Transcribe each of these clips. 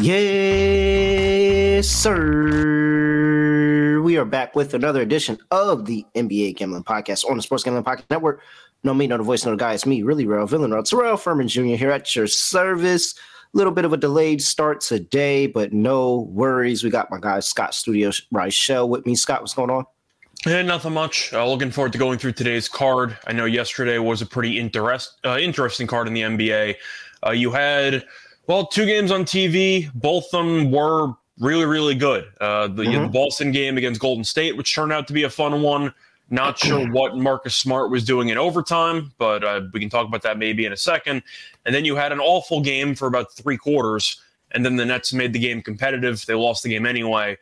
Yes, sir. We are back with another edition of the NBA Gambling Podcast on the Sports Gambling Podcast Network. No me, no the voice, no the guy. It's me, really real villain, real Terrell Furman Jr. here at your service. A little bit of a delayed start today, but no worries. We got my guy Scott Studio Reichel with me. Scott, what's going on? Yeah, nothing much. Uh, looking forward to going through today's card. I know yesterday was a pretty interest, uh, interesting card in the NBA. Uh, you had well, two games on TV. Both of them were really, really good. Uh, the, mm-hmm. the, Boston game against Golden State, which turned out to be a fun one. Not sure what Marcus Smart was doing in overtime, but uh, we can talk about that maybe in a second. And then you had an awful game for about three quarters, and then the Nets made the game competitive. They lost the game anyway.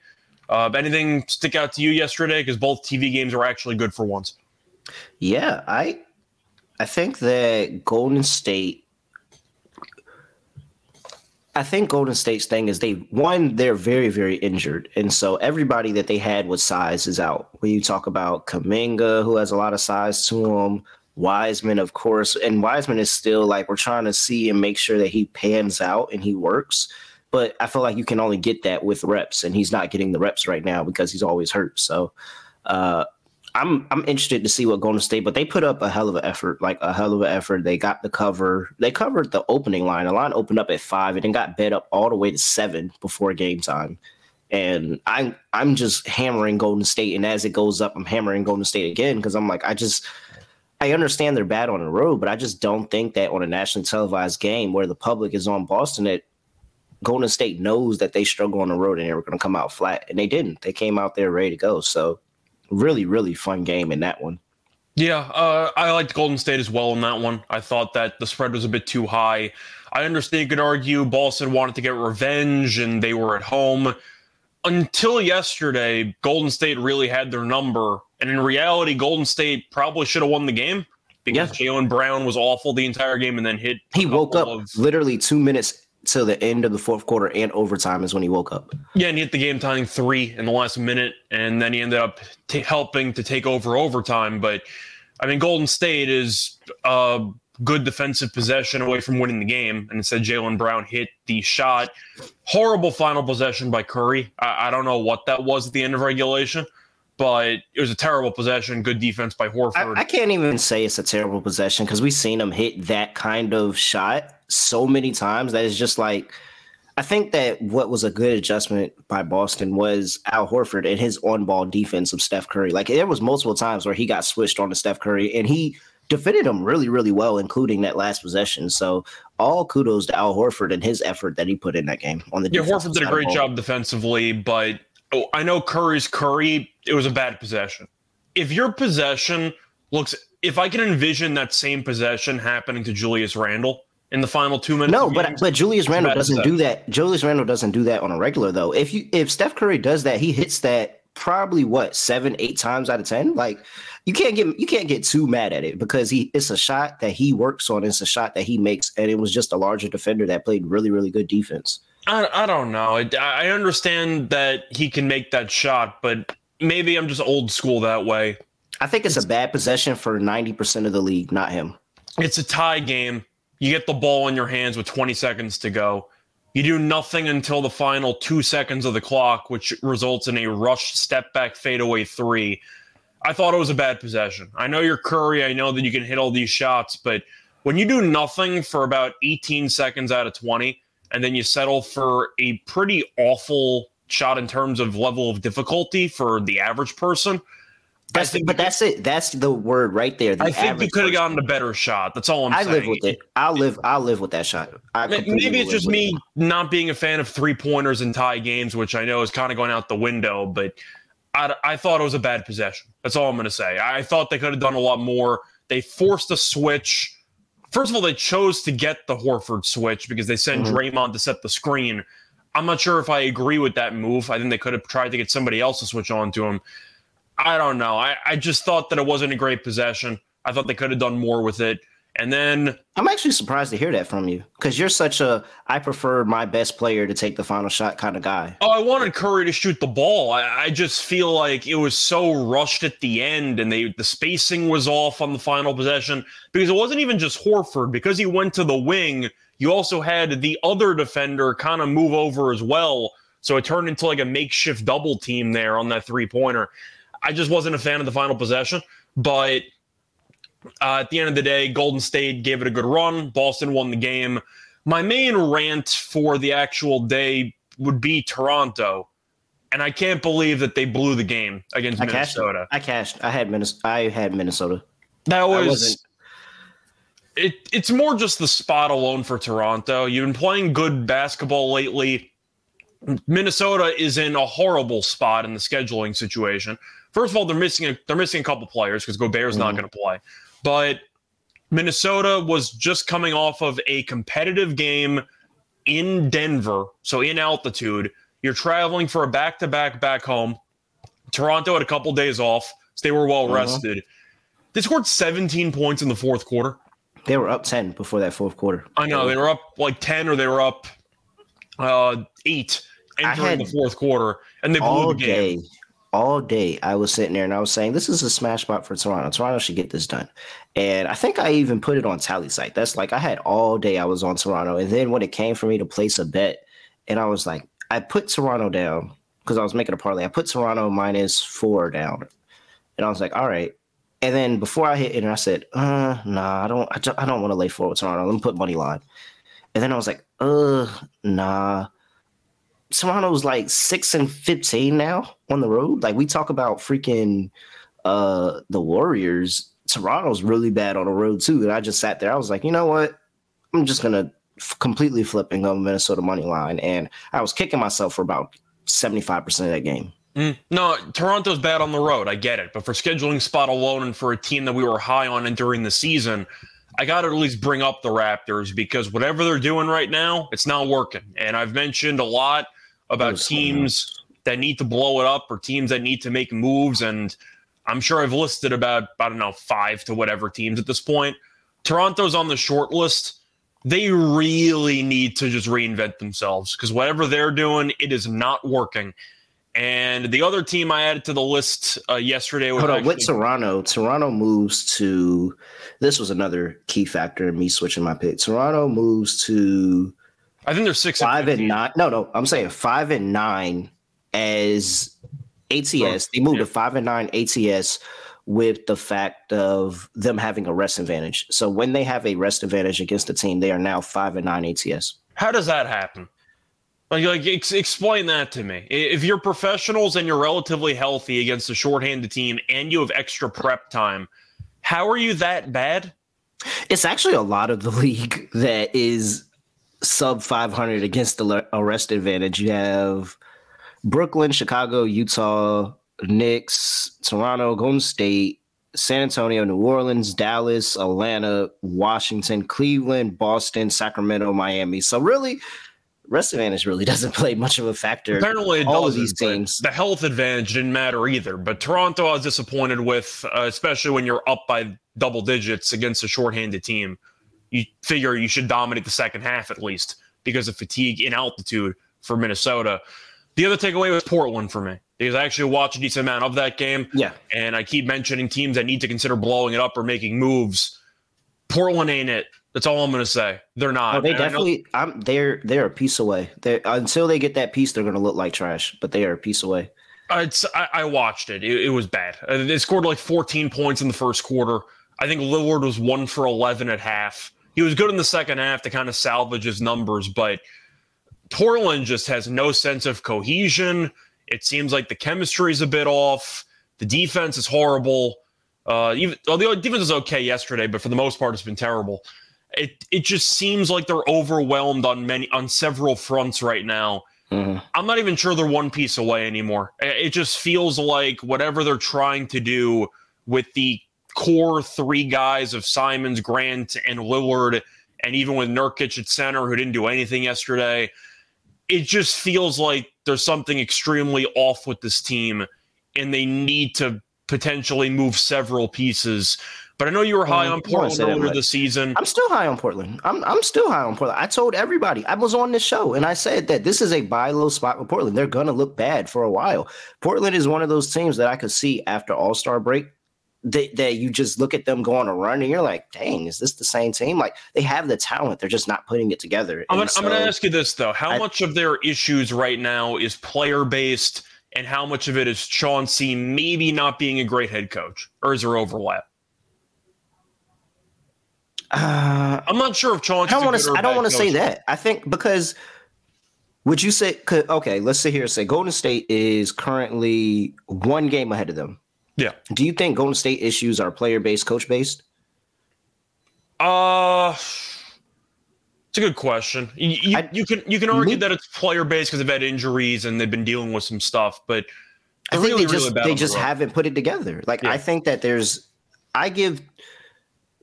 Uh, anything stick out to you yesterday? Because both TV games were actually good for once. Yeah, I I think that Golden State I think Golden State's thing is they one they're very very injured, and so everybody that they had with size is out. When you talk about Kuminga, who has a lot of size to him, Wiseman, of course, and Wiseman is still like we're trying to see and make sure that he pans out and he works. But I feel like you can only get that with reps, and he's not getting the reps right now because he's always hurt. So uh, I'm I'm interested to see what Golden State, but they put up a hell of an effort, like a hell of an effort. They got the cover. They covered the opening line. The line opened up at five and then got bet up all the way to seven before game time. And I'm I'm just hammering Golden State, and as it goes up, I'm hammering Golden State again because I'm like, I just I understand they're bad on the road, but I just don't think that on a nationally televised game where the public is on Boston, that Golden State knows that they struggle on the road and they were going to come out flat, and they didn't. They came out there ready to go. So really, really fun game in that one. Yeah, uh, I liked Golden State as well in that one. I thought that the spread was a bit too high. I understand you could argue Boston wanted to get revenge and they were at home. Until yesterday, Golden State really had their number. And in reality, Golden State probably should have won the game because yeah. Jaylen Brown was awful the entire game and then hit. He woke up of, literally two minutes till the end of the fourth quarter and overtime is when he woke up. Yeah, and he hit the game tying three in the last minute, and then he ended up t- helping to take over overtime. But I mean, Golden State is a good defensive possession away from winning the game, and instead Jaylen Brown hit the shot. Horrible final possession by Curry. I, I don't know what that was at the end of regulation but it was a terrible possession. Good defense by Horford. I, I can't even say it's a terrible possession because we've seen him hit that kind of shot so many times that it's just like I think that what was a good adjustment by Boston was Al Horford and his on-ball defense of Steph Curry. Like there was multiple times where he got switched on to Steph Curry and he defended him really, really well, including that last possession. So all kudos to Al Horford and his effort that he put in that game on the Yeah, Horford did a great job defensively, but oh, I know Curry's Curry, it was a bad possession. If your possession looks if I can envision that same possession happening to Julius Randle, in the final two minutes. No, but but Julius Randle doesn't do that. Julius Randle doesn't do that on a regular though. If you if Steph Curry does that, he hits that probably what seven eight times out of ten. Like you can't get you can't get too mad at it because he it's a shot that he works on. It's a shot that he makes, and it was just a larger defender that played really really good defense. I, I don't know. I, I understand that he can make that shot, but maybe I'm just old school that way. I think it's, it's a bad possession for ninety percent of the league, not him. It's a tie game you get the ball in your hands with 20 seconds to go. You do nothing until the final two seconds of the clock, which results in a rushed step back fadeaway three. I thought it was a bad possession. I know you're Curry. I know that you can hit all these shots, but when you do nothing for about 18 seconds out of 20, and then you settle for a pretty awful shot in terms of level of difficulty for the average person. That's the, but that's it. That's the word right there. The I think you could have gotten a better shot. That's all I'm I saying. live with it. I'll live. I'll live with that shot. I Maybe it's just me it. not being a fan of three pointers and tie games, which I know is kind of going out the window. But I, I thought it was a bad possession. That's all I'm going to say. I thought they could have done a lot more. They forced a switch. First of all, they chose to get the Horford switch because they sent Mhm. Draymond to set the screen. I'm not sure if I agree with that move. I think they could have tried to get somebody else to switch on to him. I don't know. I, I just thought that it wasn't a great possession. I thought they could have done more with it. And then I'm actually surprised to hear that from you because you're such a I prefer my best player to take the final shot kind of guy. Oh, I wanted Curry to shoot the ball. I, I just feel like it was so rushed at the end, and they the spacing was off on the final possession because it wasn't even just Horford. Because he went to the wing, you also had the other defender kind of move over as well. So it turned into like a makeshift double team there on that three pointer. I just wasn't a fan of the final possession, but uh, at the end of the day, Golden State gave it a good run. Boston won the game. My main rant for the actual day would be Toronto, and I can't believe that they blew the game against I cashed. Minnesota. I cashed. I had Minnesota. I had Minnesota. That was it. It's more just the spot alone for Toronto. You've been playing good basketball lately. Minnesota is in a horrible spot in the scheduling situation. First of all, they're missing a, they're missing a couple players because Gobert's not Mhm. going to play. But Minnesota was just coming off of a competitive game in Denver, so in altitude. You're traveling for a back to back back home. Toronto had a couple days off, so they were well Mhm. rested. They scored 17 points in the fourth quarter. They were up ten before that fourth quarter. I know they were up like 10 or they were up uh, eight entering the fourth quarter, and they blew the game. day, all day. I was sitting there and I was saying, "This is a smash spot for Toronto. Toronto should get this done." And I think I even put it on Tally site. That's like I had all day. I was on Toronto, and then when it came for me to place a bet, and I was like, I put Toronto down because I was making a parlay. I put Toronto minus four down, and I was like, all right. And then before I hit it, I said, uh, nah, I don't, I, ju- I don't want to lay four with Toronto. Let me put money line. And then I was like, uh, nah. Toronto's like six and fifteen now on the road. Like we talk about freaking uh the Warriors. Toronto's really bad on the road too. And I just sat there. I was like, you know what? I'm just gonna f- completely flip and go Minnesota money line. And I was kicking myself for about seventy five percent of that game. Mm, no, Toronto's bad on the road. I get it. But for scheduling spot alone and for a team that we were high on and during the season, I got to at least bring up the Raptors because whatever they're doing right now, it's not working. And I've mentioned a lot about teams that need to blow it up or teams that need to make moves. And I'm sure I've listed about, I don't know, five to whatever teams at this point. Toronto's on the short list. They really need to just reinvent themselves because whatever they're doing, it is not working. And the other team I added to the list uh, yesterday was Hold on, actually, with Toronto, Toronto moves to this was another key factor in me switching my pick. Toronto moves to I think they're six five and 15. nine. No, no, I'm saying five and nine as ATS. They moved Yeah. to five and nine ATS with the fact of them having a rest advantage. So when they have a rest advantage against the team, they are now five and nine ATS. How does that happen? Like, like ex- explain that to me. If you're professionals and you're relatively healthy against a shorthanded team and you have extra prep time, how are you that bad? It's actually a lot of the league that is sub 500 against the arrest advantage. You have Brooklyn, Chicago, Utah, Knicks, Toronto, Golden State, San Antonio, New Orleans, Dallas, Atlanta, Washington, Cleveland, Boston, Sacramento, Miami. So really, rest advantage really doesn't play much of a factor. Apparently, it all of these teams. The health advantage didn't matter either. But Toronto, I was disappointed with, uh, especially when you're up by double digits against a shorthanded team. You figure you should dominate the second half at least because of fatigue in altitude for Minnesota. The other takeaway was Portland for me because I actually watched a decent amount of that game. Yeah. And I keep mentioning teams that need to consider blowing it up or making moves. Portland ain't it. That's all I'm going to say. They're not. Oh, they And definitely. I'm. They're they're a piece away. They until they get that piece, they're going to look like trash. But they are a piece away. Uh, It's I, I watched it. it. It was bad. Uh, they scored like 14 points in the first quarter. I think Lillard was one for 11 at half. He was good in the second half to kind of salvage his numbers, but Portland just has no sense of cohesion. It seems like the chemistry is a bit off. The defense is horrible. Uh, even well, the defense is okay yesterday, but for the most part, it's been terrible. It it just seems like they're overwhelmed on many on several fronts right now. Mm-hmm. I'm not even sure they're one piece away anymore. It just feels like whatever they're trying to do with the core three guys of Simons, Grant, and Lillard, and even with Nurkic at center, who didn't do anything yesterday, it just feels like there's something extremely off with this team, and they need to potentially move several pieces but I know you were high mm, on Portland earlier this season. I'm still high on Portland. I'm I'm still high on Portland. I told everybody I was on this show and I said that this is a buy low spot with Portland. They're gonna look bad for a while. Portland is one of those teams that I could see after All Star break. That, that you just look at them go on a run and you're like, dang, is this the same team? Like they have the talent, they're just not putting it together. I'm gonna, so, I'm gonna ask you this though: How I, much of their issues right now is player based, and how much of it is Chauncey maybe not being a great head coach, or is there overlap? Uh, I'm not sure if Chauncey. I don't want to. I don't want to say that. I think because would you say? Okay, let's sit here and say Golden State is currently one game ahead of them. Yeah. Do you think Golden State issues are player based, coach based? Uh it's a good question. You, you, I, you can you can argue that it's player based because they've had injuries and they've been dealing with some stuff, but I think really, they just really they just haven't put it together. Like yeah. I think that there's I give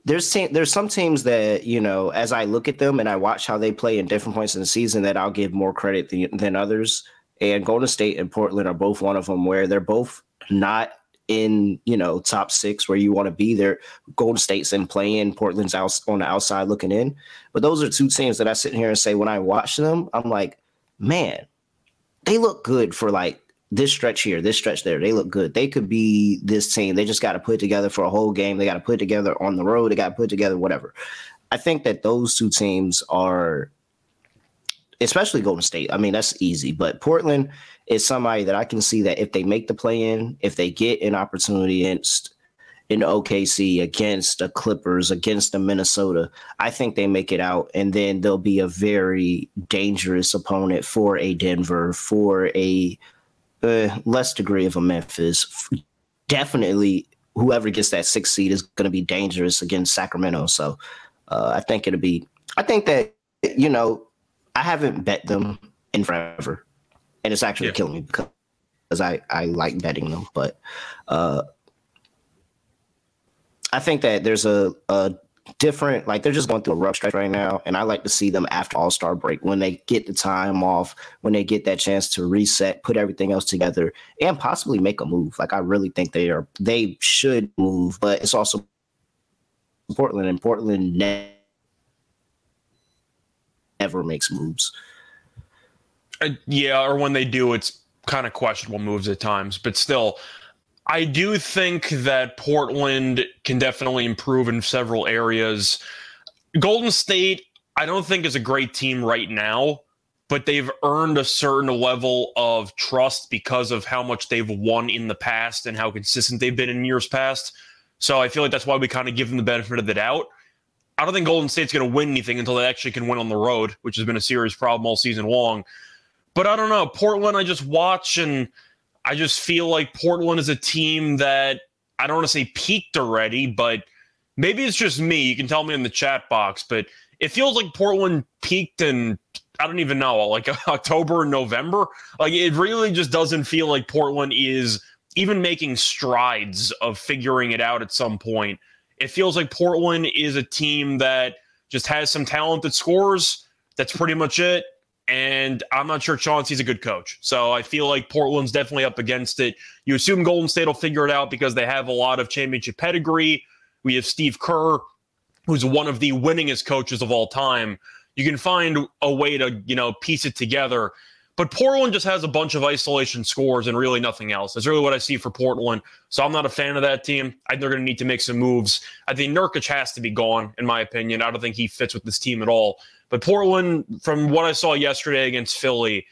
there's te- there's some teams that you know as I look at them and I watch how they play in different points in the season that I'll give more credit than, than others. And Golden State and Portland are both one of them where they're both not in you know top six where you want to be there. Golden State's in playing, Portland's out on the outside looking in. But those are two teams that I sit here and say when I watch them, I'm like, man, they look good for like this stretch here, this stretch there, they look good. They could be this team. They just got to put together for a whole game. They got to put together on the road. They got to put together whatever. I think that those two teams are, especially Golden State. I mean, that's easy, but Portland is somebody that I can see that if they make the play in, if they get an opportunity against in OKC, against the Clippers, against the Minnesota, I think they make it out, and then they'll be a very dangerous opponent for a Denver, for a uh, less degree of a Memphis. Definitely, whoever gets that sixth seed is going to be dangerous against Sacramento. So uh, I think it'll be. I think that you know I haven't bet them in forever, and it's actually yeah. killing me because I I like betting them, but uh, I think that there's a, a different like they're just going through a rough stretch right now and i like to see them after all-star break when they get the time off when they get that chance to reset put everything else together and possibly make a move like i really think they are they should move but it's also portland and portland never makes moves uh, yeah or when they do it's kind of questionable moves at times but still I do think that Portland can definitely improve in several areas. Golden State, I don't think is a great team right now, but they've earned a certain level of trust because of how much they've won in the past and how consistent they've been in years past. So I feel like that's why we kind of give them the benefit of the doubt. I don't think Golden State's going to win anything until they actually can win on the road, which has been a serious problem all season long. But I don't know. Portland, I just watch and – I just feel like Portland is a team that I don't want to say peaked already, but maybe it's just me. You can tell me in the chat box, but it feels like Portland peaked in I don't even know, like October and November. Like it really just doesn't feel like Portland is even making strides of figuring it out at some point. It feels like Portland is a team that just has some talented scores. That's pretty much it and I'm not sure Chauncey's a good coach. So I feel like Portland's definitely up against it. You assume Golden State will figure it out because they have a lot of championship pedigree. We have Steve Kerr, who's one of the winningest coaches of all time. You can find a way to, you know, piece it together. But Portland just has a bunch of isolation scores and really nothing else. That's really what I see for Portland. So I'm not a fan of that team. They're going to need to make some moves. I think Nurkic has to be gone, in my opinion. I don't think he fits with this team at all. But Portland, from what I saw yesterday against Philly,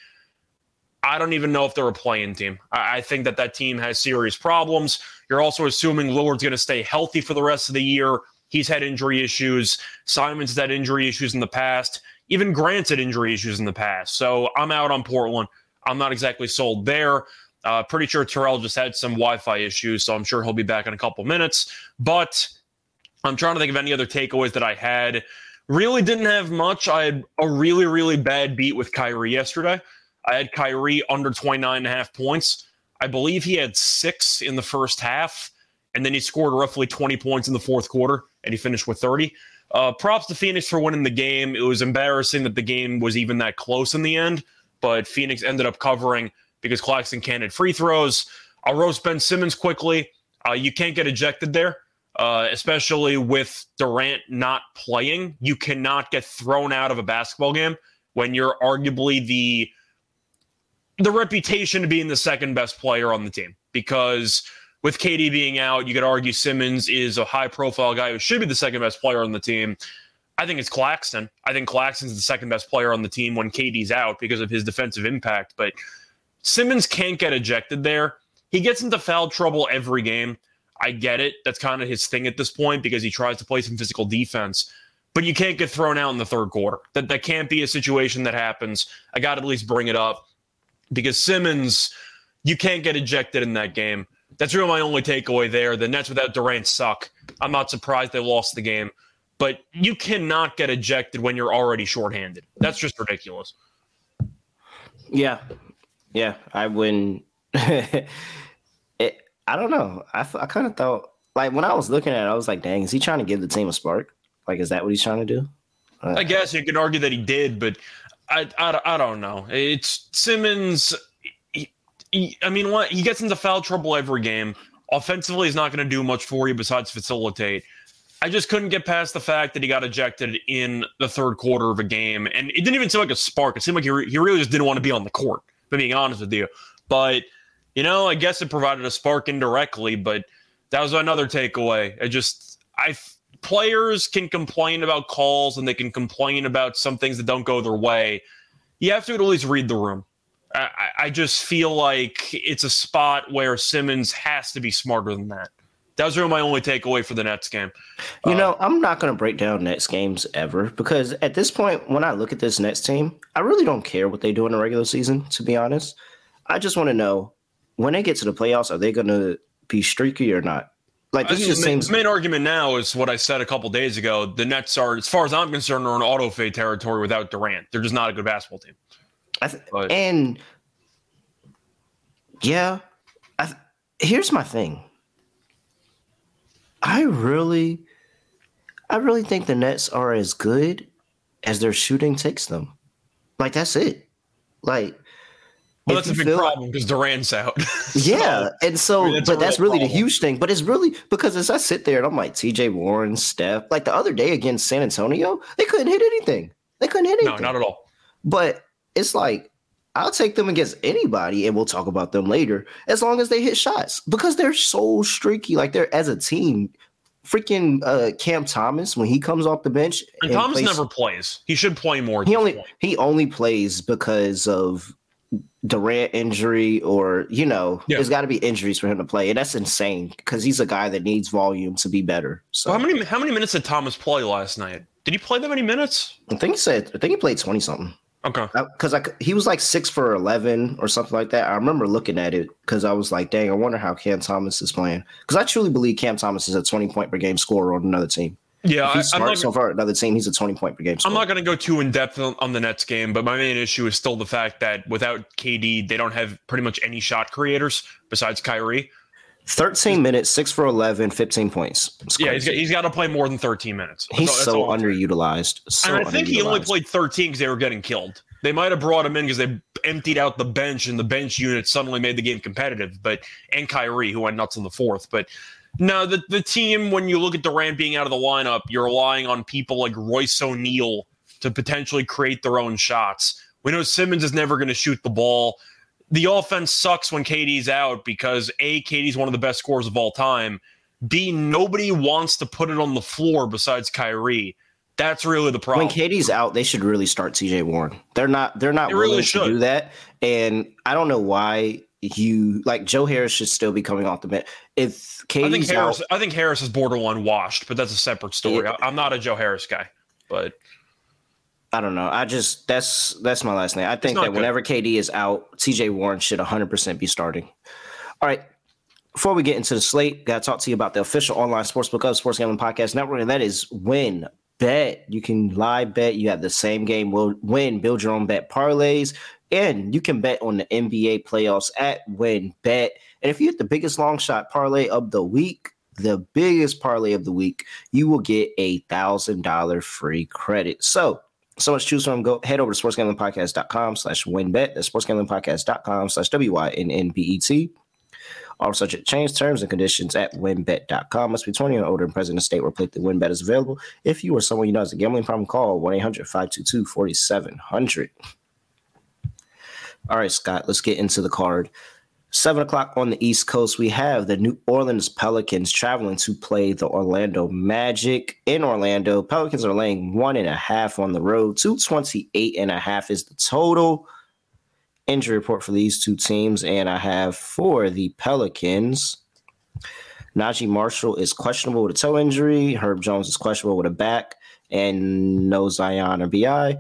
I don't even know if they're a playing team. I, think that that team has serious problems. You're also assuming Lillard's going to stay healthy for the rest of the year. He's had injury issues. Simon's had injury issues in the past. Even Grant's had injury issues in the past. So I'm out on Portland. I'm not exactly sold there. Uh, pretty sure Terrell just had some Wi-Fi issues, so I'm sure he'll be back in a couple minutes. But I'm trying to think of any other takeaways that I had. Really didn't have much. I had a really, really bad beat with Kyrie yesterday. I had Kyrie under 29 and a half points. I believe he had six in the first half, and then he scored roughly 20 points in the fourth quarter, and he finished with 30. Uh, props to Phoenix for winning the game. It was embarrassing that the game was even that close in the end, but Phoenix ended up covering because Claxton can't hit free throws. I'll roast Ben Simmons quickly. Uh, you can't get ejected there, uh, especially with Durant not playing. You cannot get thrown out of a basketball game when you're arguably the the reputation of being the second best player on the team. Because with KD being out, you could argue Simmons is a high profile guy who should be the second best player on the team. I think it's Claxton. I think Claxton's the second best player on the team when KD's out because of his defensive impact. But Simmons can't get ejected there. He gets into foul trouble every game. I get it. That's kind of his thing at this point because he tries to play some physical defense. But you can't get thrown out in the third quarter. That that can't be a situation that happens. I got to at least bring it up because Simmons, you can't get ejected in that game. That's really my only takeaway there. The Nets without Durant suck. I'm not surprised they lost the game, but you cannot get ejected when you're already shorthanded. That's just ridiculous. Yeah, yeah, I wouldn't. I don't know. I, I kind of thought, like, when I was looking at it, I was like, dang, is he trying to give the team a spark? Like, is that what he's trying to do? Uh, I guess you could argue that he did, but I, I, I don't know. It's Simmons. He, I mean, what he gets into foul trouble every game. Offensively, he's not going to do much for you besides facilitate. I just couldn't get past the fact that he got ejected in the third quarter of a game, and it didn't even seem like a spark. It seemed like he, re- he really just didn't want to be on the court But being honest with you. But you know, I guess it provided a spark indirectly. But that was another takeaway. I just I players can complain about calls and they can complain about some things that don't go their way. You have to at least read the room. I, I just feel like it's a spot where Simmons has to be smarter than that. That was really my only takeaway for the Nets game. You uh, know, I'm not going to break down Nets games ever because at this point, when I look at this Nets team, I really don't care what they do in the regular season, to be honest. I just want to know when they get to the playoffs, are they going to be streaky or not? Like this just the seems. The main argument now is what I said a couple days ago. The Nets are, as far as I'm concerned, are in auto fade territory without Durant. They're just not a good basketball team. Th- and yeah, th- here's my thing I really, I really think the Nets are as good as their shooting takes them. Like that's it. Like, well, that's a big problem because Durant's out. so, yeah, and so, I mean, but that's really problem. the huge thing. But it's really because as I sit there and I'm like T.J. Warren, Seth, like the other day against San Antonio, they couldn't hit anything. They couldn't hit anything. No, not at all. But it's like I'll take them against anybody, and we'll talk about them later, as long as they hit shots because they're so streaky. Like they're as a team, freaking uh, Cam Thomas when he comes off the bench. And, and Thomas plays, never plays. He should play more. He only point. he only plays because of Durant injury or you know yeah. there's got to be injuries for him to play, and that's insane because he's a guy that needs volume to be better. So well, how many how many minutes did Thomas play last night? Did he play that many minutes? I think he said I think he played twenty something. Okay. Uh, because I, he was like six for 11 or something like that. I remember looking at it because I was like, dang, I wonder how Cam Thomas is playing. Because I truly believe Cam Thomas is a 20 point per game scorer on another team. Yeah, if he's smart gonna, so far. Another team, he's a 20 point per game. Scorer. I'm not going to go too in depth on, on, the Nets game, but my main issue is still the fact that without KD, they don't have pretty much any shot creators besides Kyrie. 13 minutes, six for 11, 15 points. Yeah, he's got, he's got to play more than 13 minutes. He's so, so underutilized. So and I think he only played 13 because they were getting killed. They might have brought him in because they emptied out the bench and the bench unit suddenly made the game competitive. But and Kyrie, who went nuts in the fourth. But no, the, the team, when you look at Durant being out of the lineup, you're relying on people like Royce O'Neale to potentially create their own shots. We know Simmons is never going to shoot the ball. The offense sucks when KD's out because A, KD's one of the best scorers of all time. B, nobody wants to put it on the floor besides Kyrie. That's really the problem. When KD's out, they should really start TJ Warren. They're not. They're not they willing really to do that, and I don't know why you like Joe Harris should still be coming off the bench. If I think Harris. out, I think Harris is borderline washed, but that's a separate story. Yeah. I, I'm not a Joe Harris guy, but I don't know. I just that's that's my last name. I think that good. whenever KD is out, TJ Warren should 100% be starting. All right. Before we get into the slate, got to talk to you about the official online sportsbook of Sports Gambling Podcast Network, and that is Win Bet. You can live bet. You have the same game. Will win. Build your own bet parlays, and you can bet on the NBA playoffs at WynnBET. And if you hit the biggest long shot parlay of the week, the biggest parlay of the week, you will get a thousand dollar free credit. So so much choose from. Go head over to sportsgamblingpodcast.com slash wynnbet. That's sportsgamblingpodcast.com slash W-Y-N-N-B-E-T. All subject change terms and conditions at wynnbet.com. Must be 20 and older and present in a state where play the WynnBET is available. If you or someone you know has a gambling problem, call 1-800-522-4700. All right, Scott, let's get into the card. Seven o'clock on the East Coast, we have the New Orleans Pelicans traveling to play the Orlando Magic in Orlando. Pelicans are laying one and a half on the road. 228 and a half is the total injury report for these two teams. And I have for the Pelicans, Naji Marshall is questionable with a toe injury. Herb Jones is questionable with a back, and no Zion or BI.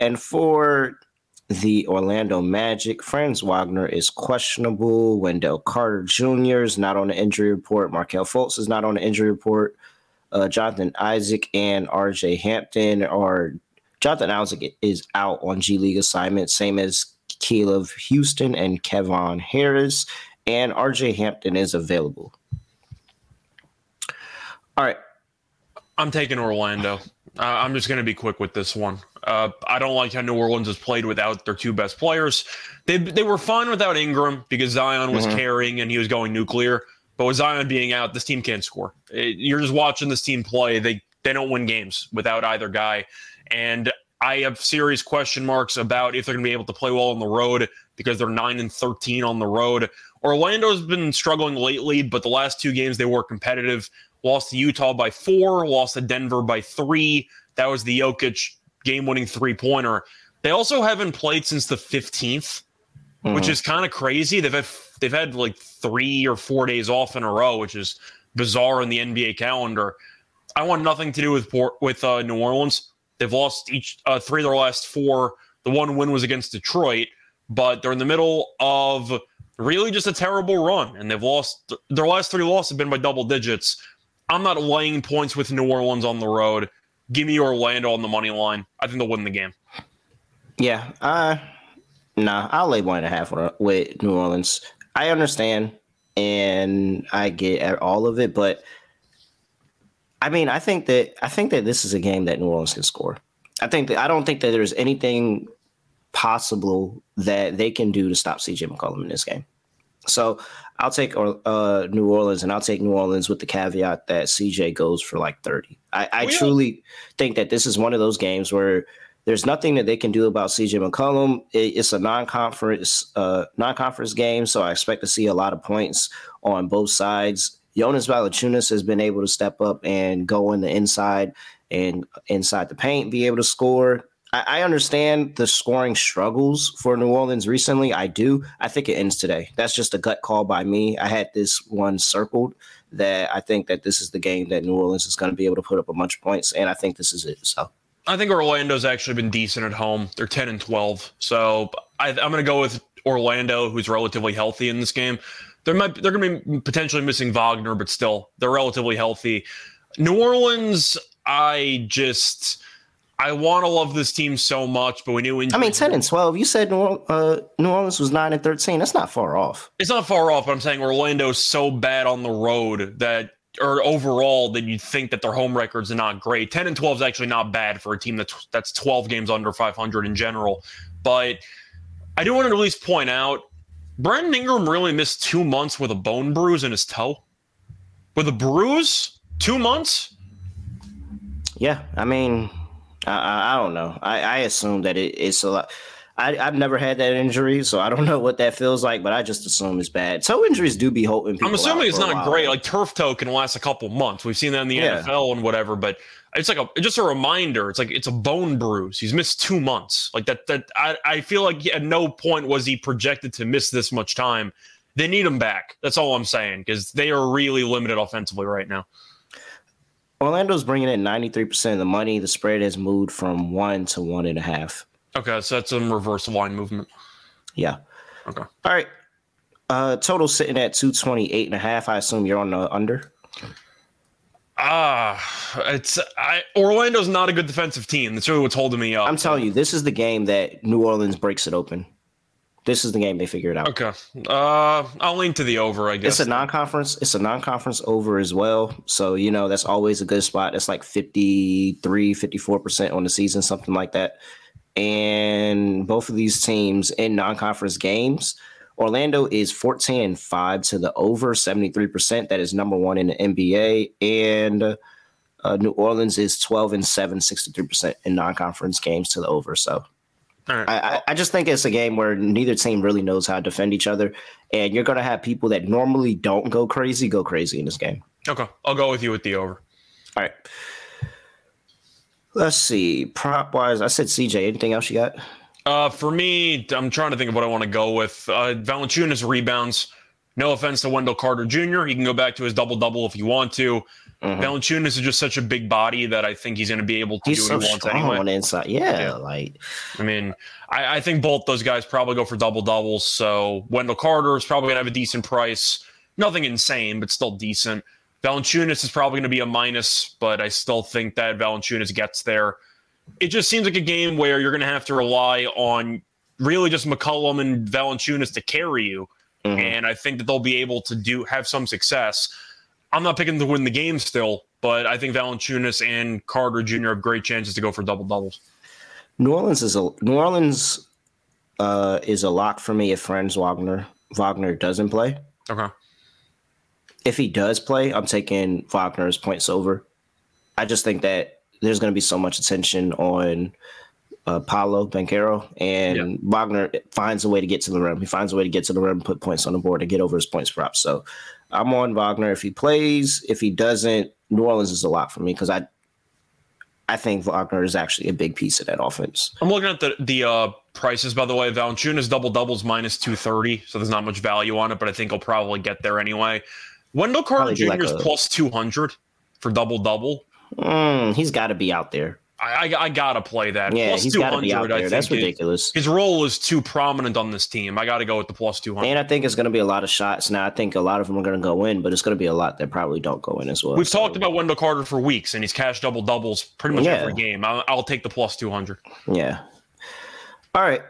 And for the Orlando Magic. Franz Wagner is questionable. Wendell Carter Jr. is not on the injury report. Markelle Fultz is not on the injury report. Uh, Jonathan Isaac and RJ Hampton are. Jonathan Isaac is out on G League assignment, same as Caleb Houstan and Kevon Harris. And RJ Hampton is available. All right. I'm taking Orlando. Uh, I'm just going to be quick with this one. Uh, I don't like how New Orleans has played without their two best players. They they were fine without Ingram because Zion was Mhm. carrying and he was going nuclear. But with Zion being out, this team can't score. It- you're just watching this team play. They they don't win games without either guy. And I have serious question marks about if they're going to be able to play well on the road because they're 9 and 13 on the road. Orlando's been struggling lately, but the last two games they were competitive. Lost to Utah by four, lost to Denver by three. That was the Jokic game winning three pointer. They also haven't played since the 15th, which Mhm. is kind of crazy. They've had they've had like three or four days off in a row, which is bizarre in the NBA calendar. I want nothing to do with Port, with uh, New Orleans. They've lost each uh, three of their last four. The one win was against Detroit, but they're in the middle of really just a terrible run, and they've lost their last three losses have been by double digits. I'm not laying points with New Orleans on the road. Give me Orlando on the money line. I think they'll win the game. Yeah, uh nah, I'll lay one and a half with, New Orleans. I understand and I get all of it, but I mean, I think that I think that this is a game that New Orleans can score. I think that I don't think that there's anything possible that they can do to stop CJ McCollum in this game. So I'll take uh, New Orleans, and I'll take New Orleans with the caveat that CJ goes for like 30. I, I yeah. truly think that this is one of those games where there's nothing that they can do about CJ McCollum. It- it's a non-conference uh, non-conference game, so I expect to see a lot of points on both sides. Jonas Valanciunas has been able to step up and go in the inside and inside the paint, be able to score. I, understand the scoring struggles for New Orleans recently. I do. I think it ends today. That's just a gut call by me. I had this one circled that I think that this is the game that New Orleans is going to be able to put up a bunch of points, and I think this is it. So I think Orlando's actually been decent at home. They're 10 and 12. So I, I'm going to go with Orlando, who's relatively healthy in this game. They might they're going to be potentially missing Wagner, but still they're relatively healthy. New Orleans, I just I want to love this team so much, but we knew I mean, ten and twelve. You said New, uh, New Orleans was nine and thirteen. That's not far off. it's not far off, but I'm saying Orlando's so bad on the road that or overall that you'd think that their home records are not great. 10 and 12 is actually not bad for a team that's that's 12 games under 500 in general. But I do want to at least point out Brandon Ingram really missed two months with a bone bruise in his toe. With a bruise? Two months? Yeah, I mean, I, I, don't know. I, I assume that it, it's a lot. I, I've never had that injury, so I don't know what that feels like, but I just assume it's bad. Toe injuries do be holding people. I'm assuming it's not great. Like turf toe can last a couple months. We've seen that in the Yeah. NFL and whatever, but it's like a just a reminder. It's like it's a bone bruise. He's missed two months. Like that. That I, I feel like at no point was he projected to miss this much time, they need him back. That's all I'm saying because they are really limited offensively right now. Orlando's bringing in 93% of the money. The spread has moved from one to one and a half. Okay, so that's some reverse line movement. Yeah. Okay. All right. Uh, total sitting at 228 and a half. I assume you're on the under. Ah, it's I, Orlando's not a good defensive team. That's really what's holding me up. I'm telling you, this is the game that New Orleans breaks it open. This is the game they figure it out. Okay. Uh, I'll lean to the over. I guess It's a non-conference. It's a non-conference over as well. So you know that's always a good spot. It's like 53, 54 percent on the season, something like that. And both of these teams in non-conference games, Orlando is 14 and five to the over, 73 percent. That is number one in the NBA, and uh, New Orleans is 12 and seven, 63 percent in non-conference games to the over. So right. I, I- I just think it's a game where neither team really knows how to defend each other, and you're going to have people that normally don't go crazy go crazy in this game. okay, I'll go with you with the over. All right. Let's see. Prop wise, I said CJ. Anything else you got? Uh, for me, I'm trying to think of what I want to go with. Uh, Valanciunas rebounds. No offense to Wendell Carter Jr. He can go back to his double double if he want to. Mhm. Valanciunas is just such a big body that I think he's going to be able to He's do so what he wants anyway. on the inside. Yeah, Yeah. like I mean, I, I think both those guys probably go for double doubles. So Wendell Carter is probably going to have a decent price. Nothing insane, but still decent. Valanciunas is probably going to be a minus, but I still think that Valanciunas gets there. It just seems like a game where you're going to have to rely on really just McCollum and Valanciunas to carry you, mhm. and I think that they'll be able to do have some success. I'm not picking to win the game still, but I think Valanciunas and Carter Jr. have great chances to go for double doubles. New Orleans is a New Orleans uh, is a lock for me if Franz Wagner Wagner doesn't play. Okay. If he does play, I'm taking Wagner's points over. I just think that there's going to be so much attention on uh, Paolo Banchero, and Yeah. Wagner finds a way to get to the rim. He finds a way to get to the rim, put points on the board, and get over his points props. So I'm on Wagner if he plays. If he doesn't, New Orleans is a lot for me because I, I think Wagner is actually a big piece of that offense. I'm looking at the the uh, prices, by the way. Valanciunas double doubles minus two thirty, so there's not much value on it, but I think he'll probably get there anyway. Wendell Carter Jr. like is a- plus two hundred for double double. Mm, he's got to be out there. I, I I gotta play that. Yeah, plus he's two got to be out there. That's ridiculous. his role is too prominent on this team. I got to go with the plus two hundred. And I think it's going to be a lot of shots. Now, I think a lot of them are going to go in, but it's going to be a lot that probably don't go in as well. We've So, talked about Wendell Carter for weeks, and he's cashed double doubles pretty much Yeah. every game. I'll, I'll take the plus two hundred. Yeah. All right.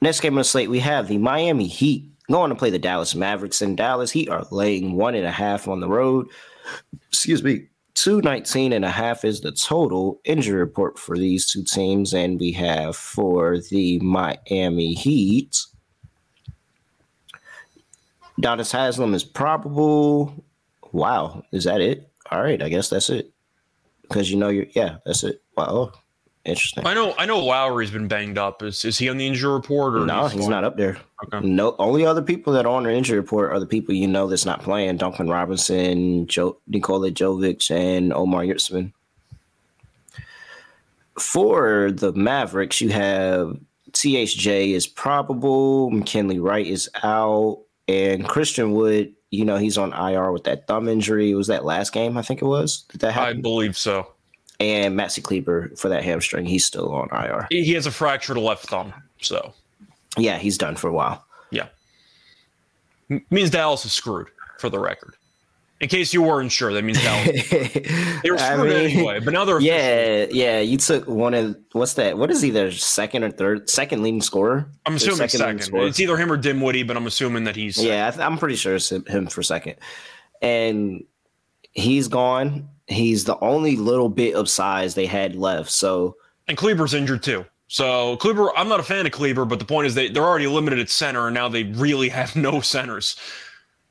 Next game on the slate, we have the Miami Heat going to play the Dallas Mavericks. In Dallas, Heat are laying one and a half on the road. Excuse me. 219 and a half is the total injury report for these two teams. And we have for the Miami Heat, Udonis Haslem is probable. Wow. Is that it? All right. I guess that's it. Because you know, you're, yeah, that's it. Wow. Interesting. I know I know Lowry's been banged up. Is is he on the injury report or No, he's going- not up there. Okay. No, only other people that are on the injury report are the people you know that's not playing: Duncan Robinson, Joe, Nikola Jovic, and Omar Yurtseven. For the Mavericks, you have THJ is probable, McKinley Wright is out, and Christian Wood. You know he's on IR with that thumb injury. Was that last game? I think it was. Did that I believe so. and Maxi Kleber for that hamstring. He's still on IR. He he has a fractured left thumb, so Yeah, he's done for a while. Yeah. M- means Dallas is screwed. For the record, in case you weren't sure, that means Dallas they were I screwed mean, anyway. But now they're Yeah, yeah. You took one of what's that? What is he? Their second or third, second leading scorer. I'm assuming leading second. scorer. It's either him or Dinwiddie, but I'm assuming that he's Yeah, I th- I'm pretty sure it's him- him for second. And he's gone. He's the only little bit of size they had left. So And Kleber's injured too. So Kleber, I'm not a fan of Kleber, but the point is they they're already limited at center, and now they really have no centers.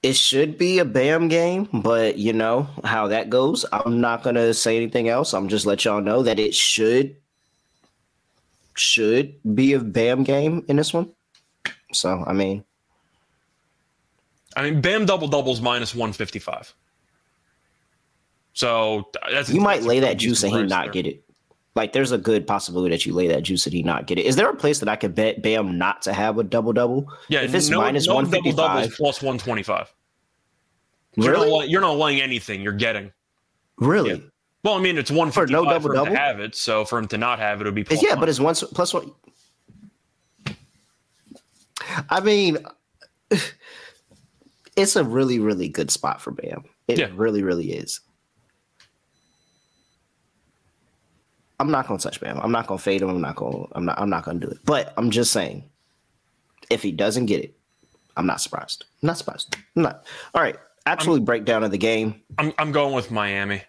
it should be a Bam game, but you know how that goes. I'm not gonna say anything else. I'm just let y'all know that it should should be a Bam game in this one. So I mean, I mean, Bam double doubles minus 155. So that's you might lay that juice and he not there. get it. Like, there's a good possibility that you lay that juice and he not get it. Is there a place that I could bet Bam not to have a double double? Yeah, if it's no, minus no one double fifty double is five, plus one twenty five. You're really, not, lay- you're not laying anything. You're getting. really. Yeah. Well, I mean, it's one For no five for double-double? to have it. So for him to not have it, it would be plus yeah, one. but it's one plus one. I mean, it's a really, really good spot for Bam. It Yeah. really, really is. I'm not gonna touch Bam. I'm not gonna fade him. I'm not gonna. I'm not. I'm not gonna do it. But I'm just saying, if he doesn't get it, I'm not surprised. I'm not surprised. I'm not. All right. Actually, breakdown of the game. I'm I'm going with Miami.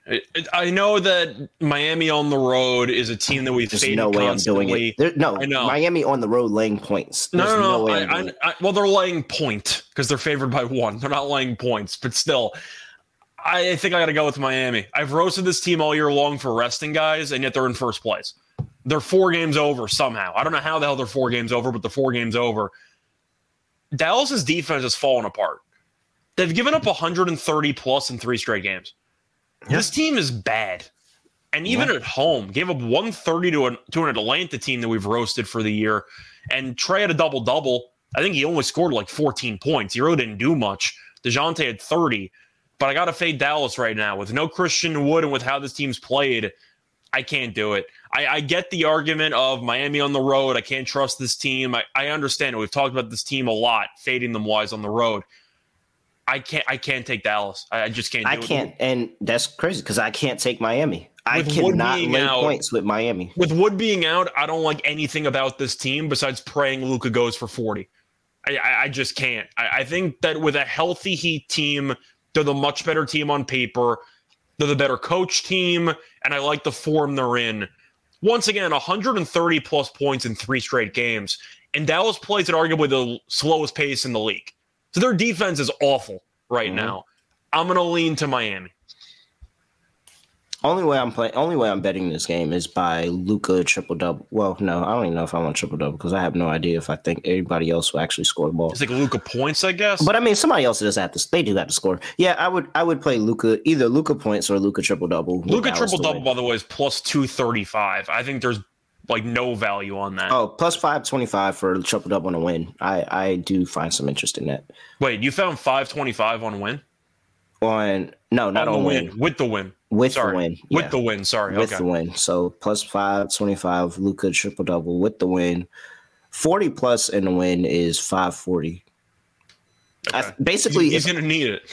I know that Miami on the road is a team that we There's faded no way I'm doing it. There, no, I know. Miami on the road laying points. No, no, no. way I, I. I, well, they're laying point because they're favored by one. They're not laying points, but still, I, I think I got to go with Miami. I've roasted this team all year long for resting guys, and yet they're in first place. They're four games over somehow. I don't know how the hell they're four games over, but they're four games over. Dallas's defense has fallen apart. They've given up 130 plus in three straight games. This team is bad. And even at home, gave up 130 to an, to an Atlanta team that we've roasted for the year. And Trae had a double double. I think he only scored like 14 points. He really didn't do much. DeJounte had 30. But I got to fade Dallas right now. With no Christian Wood and with how this team's played, I can't do it. I, I get the argument of Miami on the road. I can't trust this team. I, I understand it. We've talked about this team a lot, fading them wise on the road. I can't. I can't take Dallas. I, I just can't. Do I it. can't, and that's crazy because I can't take Miami. I With cannot lay out- points with Miami. With Wood being out, I don't like anything about this team besides praying Luka goes for 40. I, I, I just can't. I, I think that with a healthy Heat team, they're the much better team on paper. They're the better coach team, and I like the form they're in. Once again, 130 plus points in three straight games, and Dallas plays at arguably the slowest pace in the league. So their defense is awful right Mhm. now. I'm going to lean to Miami. Only way I'm playing, only way I'm betting this game is by Luka triple double. Well, no, I don't even know if I want triple double because I have no idea if I think anybody else will actually score the ball. It's like Luka points, I guess. But I mean, somebody else does have to. They do have to score. Yeah, I would. I would play Luka either Luka points or Luka triple double. Luka triple double, by the way, is plus two thirty five. I think there's like no value on that. Oh, plus five twenty five for triple double on a win. I I do find some interest in that. Wait, you found five twenty five on win? On no, not on on, win. win. With the win. With Sorry. the win. With yeah. the win. Sorry. with okay. the win. So plus five twenty five. Luka triple double with the win. Forty plus in the win is five forty. Okay. Basically, he's if- going to need it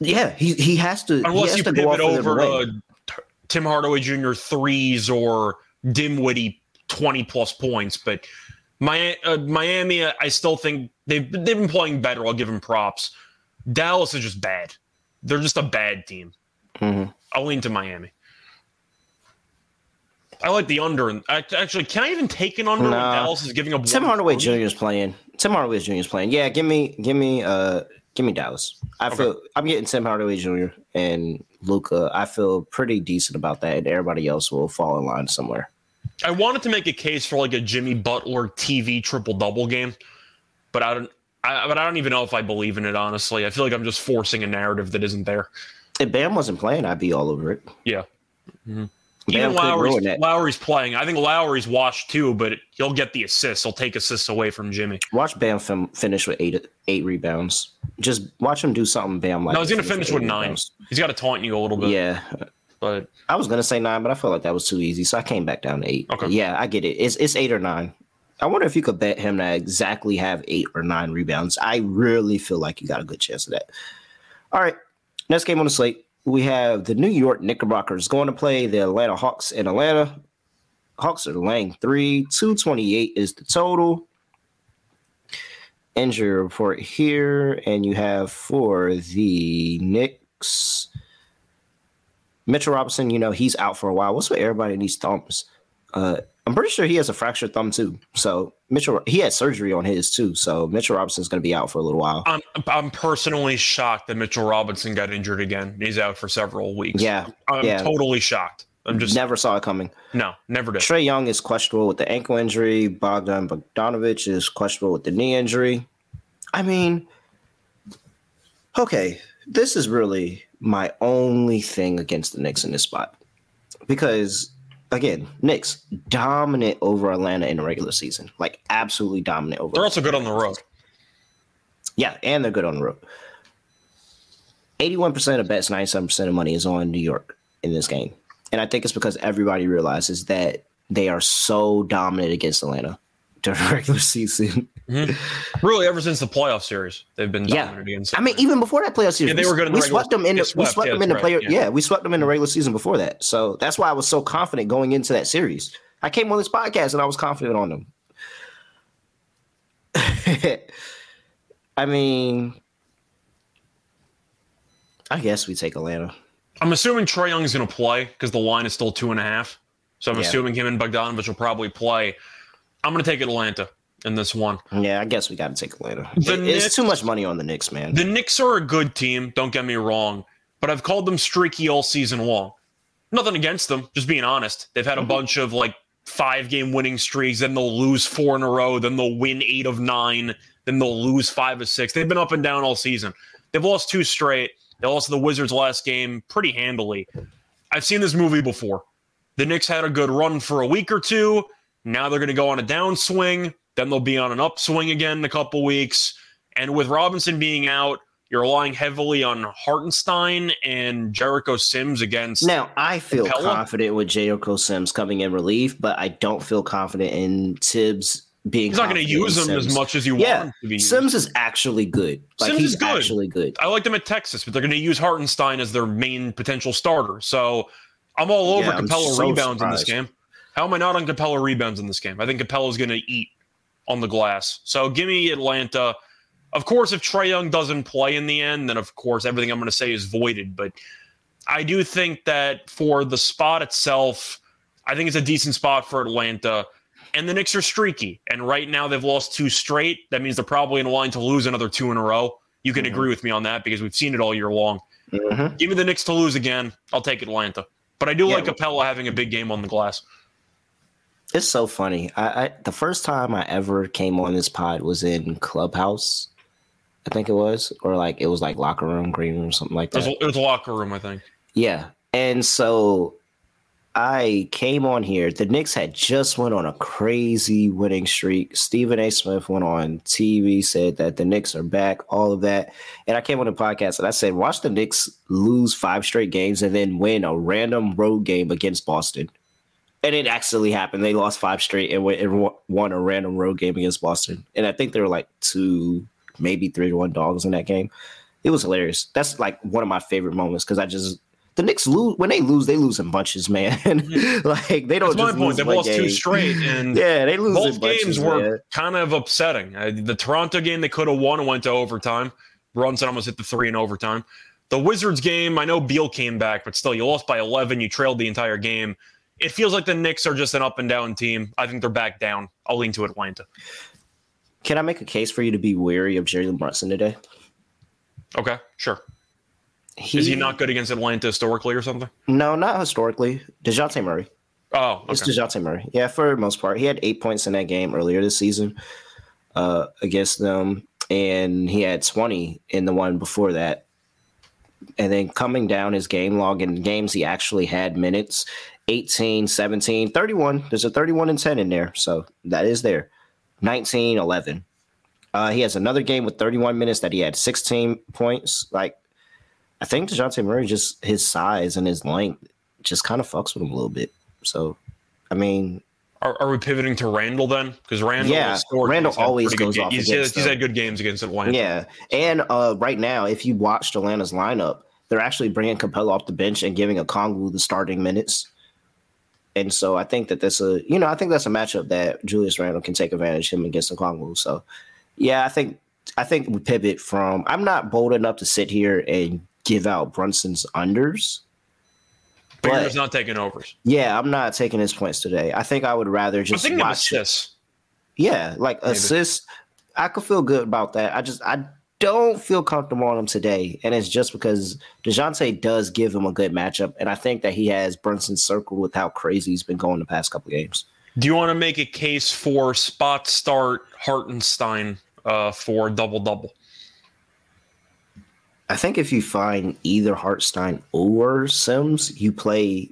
yeah, he he has to. he unless has you to go pivot over to win. to T- Tim Hardaway Jr. threes or Dinwiddie twenty plus points. But my uh, Miami, uh, I still think they've they've been playing better. I'll give them props. Dallas is just bad. They're just a bad team. Mhm. I'll lean to Miami. I like the under. And actually, can I even take an under when Dallas is giving up? Tim Hardaway Jr. is playing. Tim Hardaway Jr. is playing. Yeah, give me, give me, uh, give me Dallas. I Okay. feel I'm getting Tim Hardaway Jr. and Luka. I feel pretty decent about that, and everybody else will fall in line somewhere. I wanted to make a case for like a Jimmy Butler TV triple double game, but I don't. I, but I don't even know if I believe in it. Honestly, I feel like I'm just forcing a narrative that isn't there. If Bam wasn't playing, I'd be all over it. Yeah. Mm-hmm. Bam Even Lowry's. Lowry's playing. I think Lowry's washed too, but he'll get the assists. He'll take assists away from Jimmy. Watch Bam fin- finish with eight eight rebounds. Just watch him do something. Bam like no, he's gonna finish with eight nine. rebounds. He's got to taunt you a little bit. Yeah, but I was gonna say nine, but I felt like that was too easy, so I came back down to eight. Okay. Yeah, I get it. It's it's eight or nine. I wonder if you could bet him to exactly have eight or nine rebounds. I really feel like you got a good chance of that. All right, next game on the slate, we have the New York Knickerbockers going to play the Atlanta Hawks in Atlanta. Hawks are laying three, two twenty eight is the total. Injury report here, and you have for the Knicks. Mitchell Robinson, you know, he's out for a while. What's with everybody in these thumbs? Uh, I'm pretty sure he has a fractured thumb too. So Mitchell, he had surgery on his too. So Mitchell Robinson's going to be out for a little while. I'm I'm personally shocked that Mitchell Robinson got injured again. He's out for several weeks. Yeah, I'm yeah. totally shocked. I'm just never saw it coming. no, never did. Trae Young is questionable with the ankle injury. Bogdan Bogdanovich is questionable with the knee injury. I mean, okay, this is really my only thing against the Knicks in this spot because again, Knicks dominant over Atlanta in the regular season, like absolutely dominant over. They're also good on the road. Yeah, and they're good on the road. 81% of bets, 97% of money is on New York in this game. And I think it's because everybody realizes that they are so dominant against Atlanta during regular season. Mm-hmm. Really, ever since the playoff series, they've been yeah. I mean, even before that playoff series, yeah, they were good. we regular, swept them in. The, swept, we swept yeah, them in the right, player. yeah. Yeah. we swept them in the regular season before that. So that's why I was so confident going into that series. I came on this podcast and I was confident on them. I mean, I guess we take Atlanta. I'm assuming Trae Young is going to play because the line is still two and a half. So I'm Yeah. assuming him and Bogdanovich will probably play. I'm going to take Atlanta in this one. Yeah, I guess we got to take Atlanta. The It- it's too much money on the Knicks, man. The Knicks are a good team. Don't get me wrong, but I've called them streaky all season long. Nothing against them, just being honest. They've had a mhm. bunch of like five game winning streaks, then they'll lose four in a row, then they'll win eight of nine, then they'll lose five of six. They've been up and down all season. They've lost two straight. They lost the Wizards last game pretty handily. I've seen this movie before. The Knicks had a good run for a week or two. Now they're going to go on a downswing. Then they'll be on an upswing again in a couple weeks. And with Robinson being out, you're relying heavily on Hartenstein and Jericho Sims against. now, I feel Capela? confident with Jericho Sims coming in relief, but I don't feel confident in Thibs being. He's not going to use him as much as you Yeah, want him to be. used. Sims is actually good. Like Sims he's is good. actually good. I like them at Texas, but they're going to use Hartenstein as their main potential starter. So I'm all over Yeah, Capela so rebounds in this game. How am I not on Capela rebounds in this game? I think Capela's going to eat on the glass. So give me Atlanta. Of course, if Trae Young doesn't play in the end, then of course everything I'm going to say is voided. But I do think that for the spot itself, I think it's a decent spot for Atlanta. And the Knicks are streaky. And right now they've lost two straight. That means they're probably in line to lose another two in a row. You can Mhm. agree with me on that because we've seen it all year long. Mhm. Give me the Knicks to lose again. I'll take Atlanta. But I do Yeah. like Capela having a big game on the glass. It's so funny. I, I the first time I ever came on this pod was in Clubhouse, I think it was, or like it was like locker room, green room, something like It was, that. it was locker room, I think. Yeah. And so I came on here. The Knicks had just went on a crazy winning streak. Stephen A. Smith went on TV, said that the Knicks are back, all of that. And I came on the podcast and I said, watch the Knicks lose five straight games and then win a random road game against Boston. And it actually happened. They lost five straight and went and won- a random road game against Boston. And I think they were like two, maybe three to one dogs in that game. It was hilarious. That's like one of my favorite moments because I just the Knicks lose when they lose, they lose in bunches, man. like they don't That's my just point. one lost two straight, and Yeah, they lose both in bunches, games were man. kind of upsetting. Uh, the Toronto game they could have won and went to overtime. Brunson almost hit the three in overtime. The Wizards game, I know Beal came back, but still, you lost by 11. You trailed the entire game. It feels like the Knicks are just an up and down team. I think they're back down. I'll lean to Atlanta. Can I make a case for you to be wary of Jalen Brunson today? Okay, sure. Is he not good against Atlanta historically or something? No, not historically. Dejounte Murray. Oh, okay. It's. Dejounte Murray. Yeah, for the most part. He had eight points in that game earlier this season uh, against them, and he had 20 in the one before that. And then coming down his game log in games he actually had minutes 18, 17, 31. There's a 31 and 10 in there. So that is there. 19, 11. Uh, he has another game with 31 minutes that he had 16 points. Like, I think DeJounte Murray just his size and his length just kind of fucks with him a little bit. So, I mean, Are, are we pivoting to Randle then? Because Randle, Yeah, Randle always goes off He's, he's had good games against Atlanta. yeah. And uh, right now, if you watched Atlanta's lineup, they're actually bringing Capela off the bench and giving Okongwu the starting minutes. And so I think that that's a you know I think that's a matchup that Julius Randle can take advantage of him against the Okongwu. So yeah, I think I think we pivot from I'm not bold enough to sit here and give out Brunson's unders. but, but- not taking overs. Yeah, I'm not taking his points today. I think I would rather just watch assists. Yeah, like Maybe. assist. I could feel good about that. I just I don't feel comfortable on him today, and it's just because Dejounte does give him a good matchup, and I think that he has Brunson circled with how crazy he's been going the past couple games. Do you want to make a case for spot start Hartenstein uh, for double double? I think if you find either Hartenstein or Sims, you play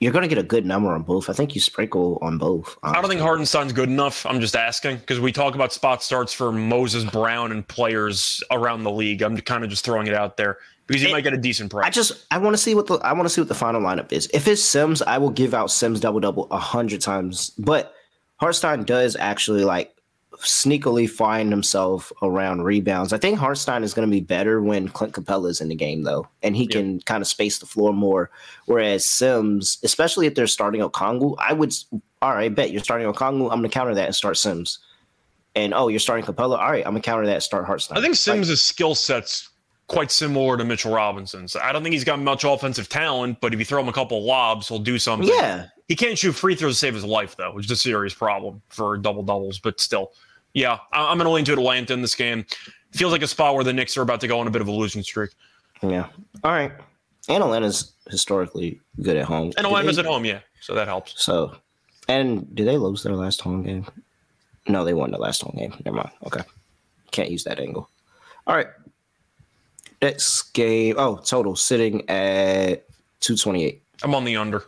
you're going to get a good number on both. I think you sprinkle on both. Honestly. I don't think Hartenstein's good enough. I'm just asking because we talk about spot starts for Moses Brown and players around the league. I'm kind of just throwing it out there because you might get a decent price. I just I want to see what the I want to see what the final lineup is. If it's Sims, I will give out Sims double double a hundred times. But Hartenstein does actually like sneakily find himself around rebounds. I think Hartenstein is going to be better when Clint Capela is in the game, though, and he can kind of space the floor more. Whereas Sims, especially if they're starting Okongwu, I would, all right, bet you're starting Okongwu. I'm going to counter that and start Sims. And oh, you're starting Capela. All right, I'm going to counter that and start Hartenstein. I think Sims' like, skill sets quite similar to Mitchell Robinson's. I don't think he's got much offensive talent, but if you throw him a couple of lobs, he'll do something. Yeah. He can't shoot free throws to save his life, though, which is a serious problem for double doubles, but still. Yeah, I'm going to lean to Atlanta in this game. Feels like a spot where the Knicks are about to go on a bit of a losing streak. Yeah. All right. And Atlanta's historically good at home. And Atlanta's at home, yeah. So that helps. So, and did they lose their last home game? No, they won the last home game. Never mind. Okay. Can't use that angle. All right. Next game. Oh, total sitting at 228. I'm on the under.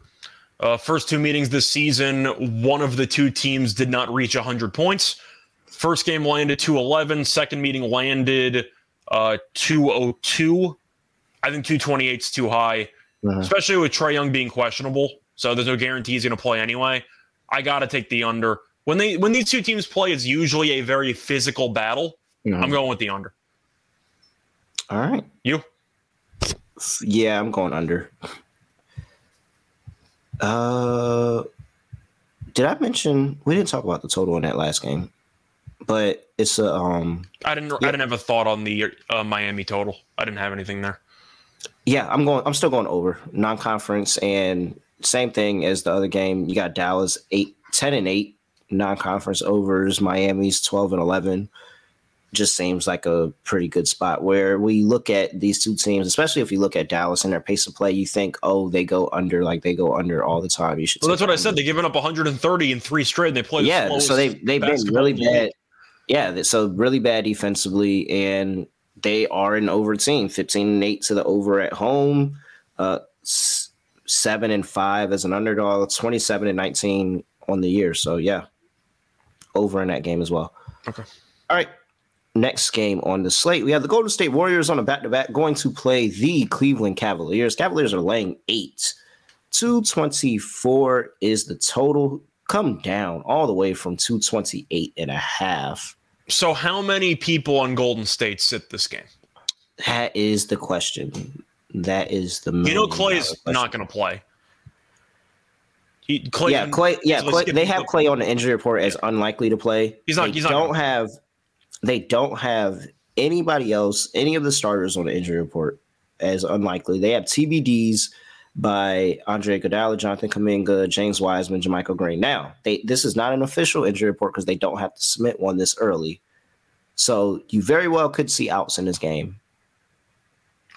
Uh, first two meetings this season, one of the two teams did not reach 100 points. First game landed 211. Second meeting landed uh, 202. I think 228 is too high, uh-huh. especially with Trae Young being questionable. So there's no guarantee he's going to play anyway. I got to take the under. When they when these two teams play, it's usually a very physical battle. Uh-huh. I'm going with the under. All right. You? Yeah, I'm going under. Uh, did I mention we didn't talk about the total in that last game? But it's a um I didn't yeah. I didn't have a thought on the uh, Miami total. I didn't have anything there. Yeah, I'm going I'm still going over non-conference and same thing as the other game. You got Dallas 8 10 and 8 non-conference overs, Miami's 12 and 11. Just seems like a pretty good spot where we look at these two teams, especially if you look at Dallas and their pace of play, you think, oh, they go under, like they go under all the time. You should. Well, that's what under. I said. They've given up 130 in three straight, and they play. yeah, so they they've been really bad. Yeah, so really bad defensively, and they are an over team, 15 and 8 to the over at home, uh, 7 and 5 as an underdog, 27 and 19 on the year. So, yeah, over in that game as well. Okay. All right. Next game on the slate, we have the Golden State Warriors on a back to back going to play the Cleveland Cavaliers. Cavaliers are laying eight. 224 is the total come down all the way from 228 and a half. So how many people on Golden State sit this game? That is the question. That is the you know Klay's not going to play. He, Klay yeah, Klay. Yeah, Klay, they have Klay on the injury report as unlikely to play. He's not. They he's don't not have. They don't have anybody else, any of the starters on the injury report as unlikely. They have TBDs by Andre Iguodala, Jonathan Kuminga, James Wiseman, JaMychal Green. Now, they this is not an official injury report because they don't have to submit one this early. So you very well could see outs in this game.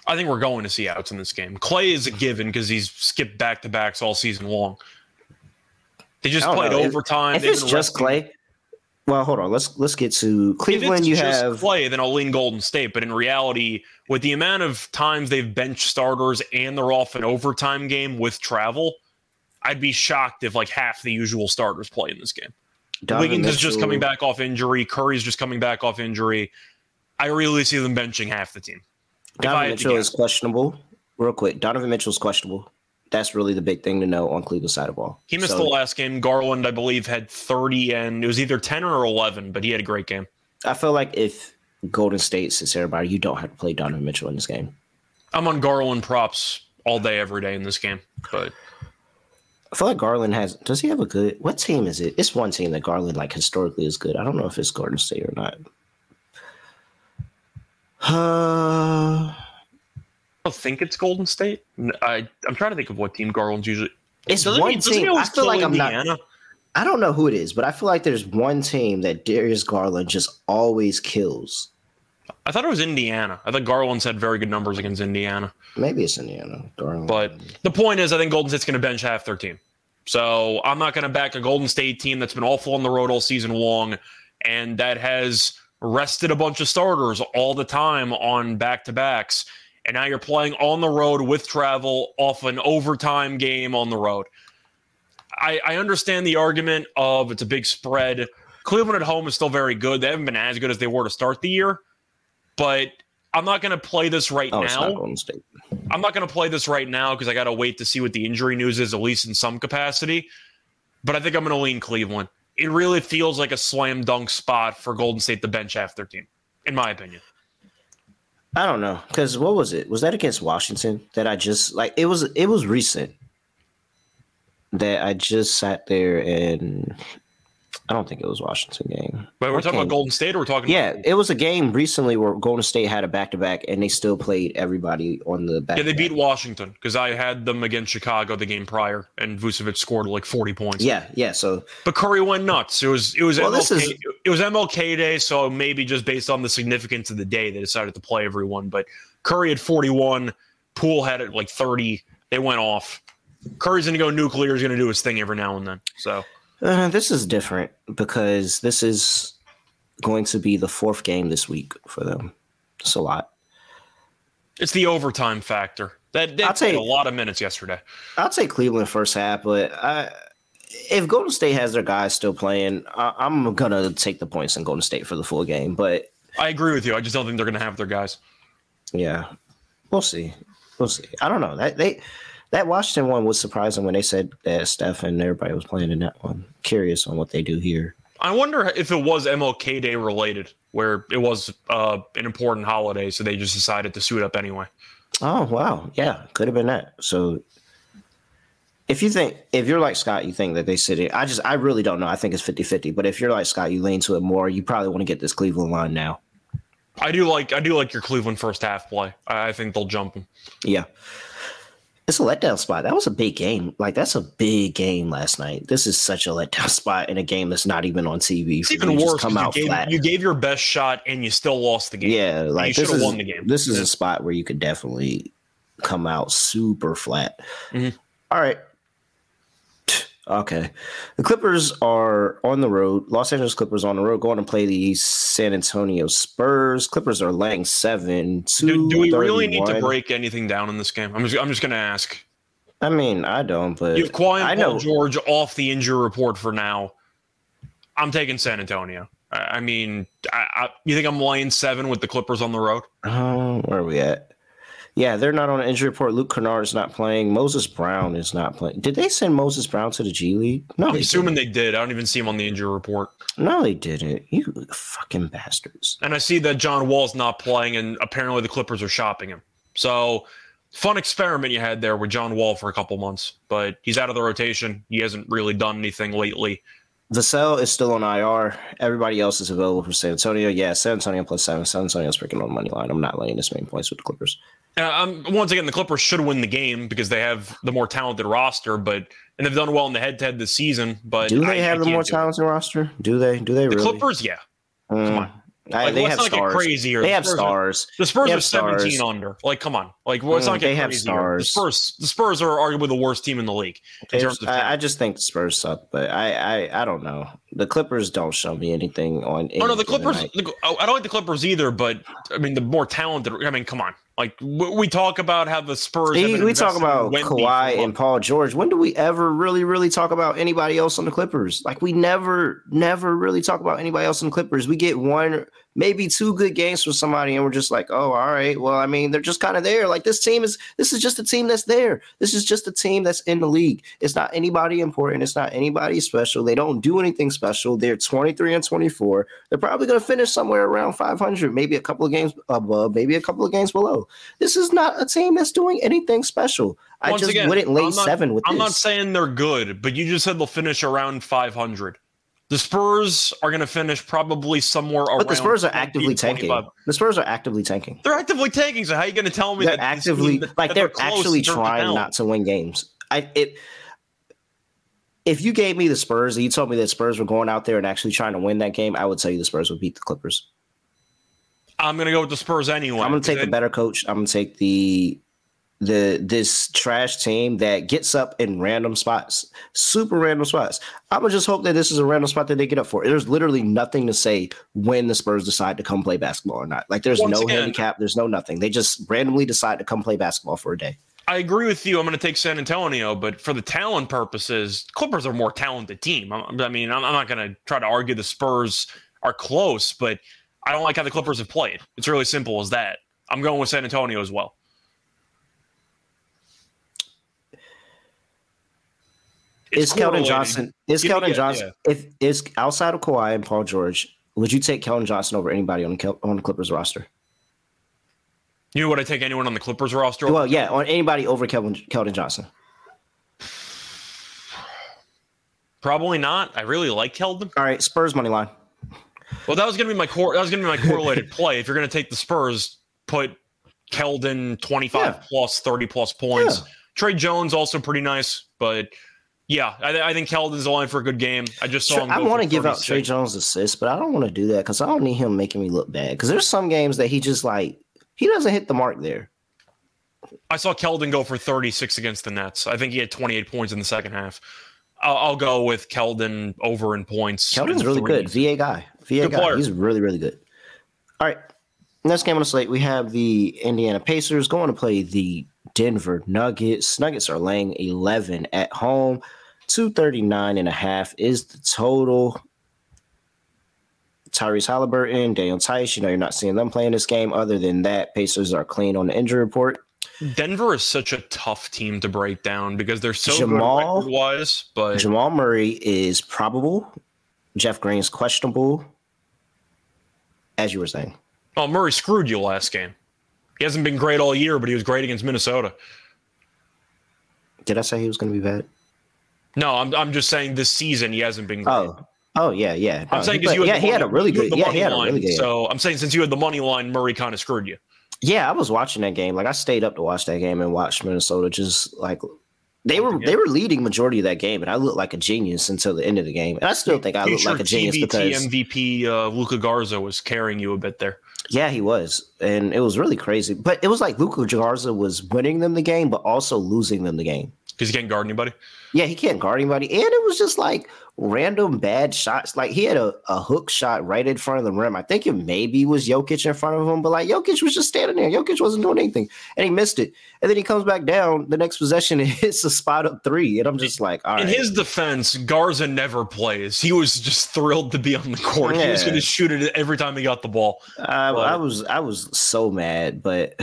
I think we're going to see outs in this game. Klay is a given because he's skipped back to backs all season long. They just played know. overtime. If, if it's just Klay, well, hold on. Let's let's get to Cleveland. you have play, then I'll lean Golden State. But in reality, with the amount of times they've bench starters and they're off an overtime game with travel, I'd be shocked if like half the usual starters play in this game. Donovan Wiggins Mitchell. is just coming back off injury. Curry's just coming back off injury. I really see them benching half the team. Donovan Mitchell is questionable. Real quick, Donovan Mitchell's questionable that's really the big thing to know on Cleveland's side of ball. He missed so, the last game. Garland, I believe, had 30 and it was either 10 or 11, but he had a great game. I feel like if Golden State sits everybody, you don't have to play Donovan Mitchell in this game. I'm on Garland props all day, every day in this game. But I feel like Garland has does he have a good what team is it? It's one team that Garland like historically is good. I don't know if it's Golden State or not. Uh don't think it's Golden State. I I'm trying to think of what team Garland's usually. It's doesn't one he, team. I feel like I'm not. I don't know who it is, but I feel like there's one team that Darius Garland just always kills. I thought it was Indiana. I thought Garland's had very good numbers against Indiana. Maybe it's Indiana. Garland. But the point is, I think Golden State's going to bench half their team. So I'm not going to back a Golden State team that's been awful on the road all season long and that has rested a bunch of starters all the time on back to backs and now you're playing on the road with travel off an overtime game on the road. I, I understand the argument of it's a big spread. Cleveland at home is still very good. They haven't been as good as they were to start the year, but I'm not going to play this right Oh, now. not I'm not going to play this right now because I got to wait to see what the injury news is, at least in some capacity. But I think I'm going to lean Cleveland. It really feels like a slam dunk spot for Golden State to bench half their team, in my opinion. I don't know because what was it? Was that against Washington that I just like? It was. It was recent that I just sat there and I don't think it was Washington game. But we're What talking game? about Golden State, or we're talking Yeah, about it was a game recently where Golden State had a back to back and they still played everybody on the back. yeah, they beat Washington because I had them against Chicago the game prior, and Vucevic scored like 40 points. Yeah, yeah. So But Curry went nuts. It was it was Well, MLK, this is- it was MLK Day, so maybe just based on the significance of the day, they decided to play everyone. But Curry had 41, Poole had it like 30. They went off. Curry's gonna go nuclear. He's gonna do his thing every now and then. So uh, this is different because this is going to be the fourth game this week for them. It's a lot. it's the overtime factor. That they I'll tell played you- a lot of minutes yesterday. I'll take Cleveland first half, but I, if Golden State has their guys still playing, I, I'm gonna take the points in Golden State for the full game. But I agree with you. I just don't think they're gonna have their guys. yeah, we'll see. We'll see. I don't know. That they that Washington one was surprising when they said that Steph and everybody was playing in that one. Curious on what they do here. I wonder if it was MLK Day related, where it was uh, an important holiday, so they just decided to suit up anyway. Oh wow, yeah, could have been that. So, if you think if you're like Scott, you think that they sit. in- I just I really don't know. I think it's 50-50. But if you're like Scott, you lean to it more. You probably want to get this Cleveland line now. I do like I do like your Cleveland first half play. I, I think they'll jump them. Yeah. It's a letdown spot. That was a big game. Like that's a big game last night. This is such a letdown spot in a game that's not even on TV. It's even you worse. Come out you, gave, flat. you gave your best shot and you still lost the game. yeah, like you this is won the game. this is a spot where you could definitely come out super flat. Mhm. All right. Okay. The Clippers are on the road. Los Angeles Clippers on the road going to play the San Antonio Spurs. Clippers are laying seven. Do, do we really need to break anything down in this game? I'm just I'm just gonna ask. I mean, I don't, but You have Kawhi I Paul know. George off the injury report for now. I'm taking San Antonio. I, I mean, I, you think I'm laying seven with the Clippers on the road? Uh, where are we at? Yeah, they're not on an injury report. Luke Kennard is not playing. Moses Brown is not playing. Did they send Moses Brown to the G League? No, I'm assuming they did. I don't even see him on the injury report. no, they didn't. You fucking bastards. And I see that John Wall's not playing, and apparently the Clippers are shopping him. So, fun experiment you had there with John Wall for a couple months, but he's out of the rotation. He hasn't really done anything lately. Vassell is still on IR. Everybody else is available for San Antonio. Yeah, San Antonio plus seven. San Antonio's freaking on the money line. I'm not laying this many points with the Clippers. Uh, um, once again, the Clippers should win the game because they have the more talented roster, but and they've done well in the head-to-head this season. But Do they I- I have the more do it. talented roster? Do they? Do they The really? Clippers, yeah. Mm. on. I- Like, they let's have not get stars. crazy here. They The have Spurs are- stars. The Spurs are 17 stars. under. Like, come on. Like, well, let's Mm, not get they have crazy here. The stars. Spurs, the Spurs are arguably the worst team in the league in terms of I, I just think the Spurs suck, but I, I I don't know. The Clippers don't show me anything on. Oh no, the Clippers. The, oh, I don't like the Clippers either, but I mean the more talented. I mean, come on. Like we, talk about how the Spurs. We, talk about Kawhi and. Paul George. When do we ever really, really talk about anybody else on the Clippers? Like we never, never really talk about anybody else on the Clippers. We get one, maybe two good games from somebody, and we're just like, oh, all right. Well, I mean, they're just kind of there. Like this team is. This is just a team that's there. This is just a team that's in the league. It's not anybody important. It's not anybody special. They don't do anything special. They're twenty three and twenty four. They're probably going to finish somewhere around five hundred, maybe a couple of games above, maybe a couple of games below. This is not a team that's doing anything special. I just again, wouldn't lay not- seven with this. I'm this. not saying they're good, but you just said they'll finish around 500. The Spurs are going to finish probably somewhere around. but the Spurs are actively tanking. The Spurs are actively tanking. They're actively tanking. So how are you going to tell me They're that actively that- like that they're close actually in terms of trying not to win games. I it. If you gave me the Spurs and you told me that Spurs were going out there and actually trying to win that game, I would tell you the Spurs would beat the Clippers. I'm going to go with the Spurs anyway. I'm going to take the better coach. I'm going to take the the this trash team that gets up in random spots, super random spots. I'm gonna just hope that this is a random spot that they get up for. There's literally nothing to say when the Spurs decide to come play basketball or not. Like there's Once no again- handicap, there's no nothing. They just randomly decide to come play basketball for a day. I agree with you. I'm going to take San Antonio, but for the talent purposes, Clippers are a more talented team. I mean, I'm not going to try to argue the Spurs are close, but I don't like how the Clippers have played. It's really simple as that. I'm going with San Antonio as well. It's is Keldon Johnson? Is Give Keldon Johnson? Yeah. If is outside of Kawhi and Paul George, would you take Keldon Johnson over anybody on the on the Clippers roster? You would I take anyone on the Clippers roster? Well, yeah, on anybody over Keldon, Keldon Johnson. Probably not. I really like Keldon. All right, Spurs money line. Well, that was going to be my core. That was going to be my correlated play. If you're going to take the Spurs, put Keldon 25 yeah. plus, 30 plus points. Yeah. Tre Jones also pretty nice, but yeah, I, I think Keldon's the line for a good game. I just saw him. I want to give out Tre Jones assists, but I don't want to do that because I don't need him making me look bad. Because there's some games that he just like he doesn't hit the mark there. I saw Keldon go for 36 against the Nets. I think he had 28 points in the second half. I'll, I'll go with Keldon over in points. Keldon's really good. VA guy. Guy. He's really, really good. All right. Next game on the slate, we have the Indiana Pacers going to play the Denver Nuggets. Nuggets are laying 11 at home. 239 and a half is the total. Tyrese Halliburton, Daniel Theis, you know, you're not seeing them playing this game. Other than that, Pacers are clean on the injury report. Denver is such a tough team to break down because they're so Jamal, good wise, but Jamal Murray is probable. Jeff Green's questionable. As you were saying. Oh, Murray screwed you last game. He hasn't been great all year, but he was great against Minnesota. Did I say he was going to be bad? No, I'm I'm just saying this season he hasn't been great. Oh, oh yeah, yeah. I'm saying because you yeah, he had a really good. Yeah, he had line, a really good. So I'm saying since you had the money line, Murray kind of screwed you. Yeah, I was watching that game. Like I stayed up to watch that game and watched Minnesota just like they were they were leading majority of that game, and I looked like a genius until the end of the game. And I still think I look like a genius because MVP uh, Luka Garza was carrying you a bit there. Yeah, he was, and it was really crazy. But it was like Luka Garza was winning them the game, but also losing them the game because he can't guard anybody. Yeah, he can't guard anybody, and it was just like random bad shots. Like he had a, a hook shot right in front of the rim. I think it maybe was Jokic in front of him, but like Jokic was just standing there. Jokic wasn't doing anything, and he missed it. And then he comes back down the next possession and hits a spot up three. And I'm just like, all in his defense, Garza never plays. He was just thrilled to be on the court. Yeah. He was going to shoot it every time he got the ball. I, I was I was so mad, but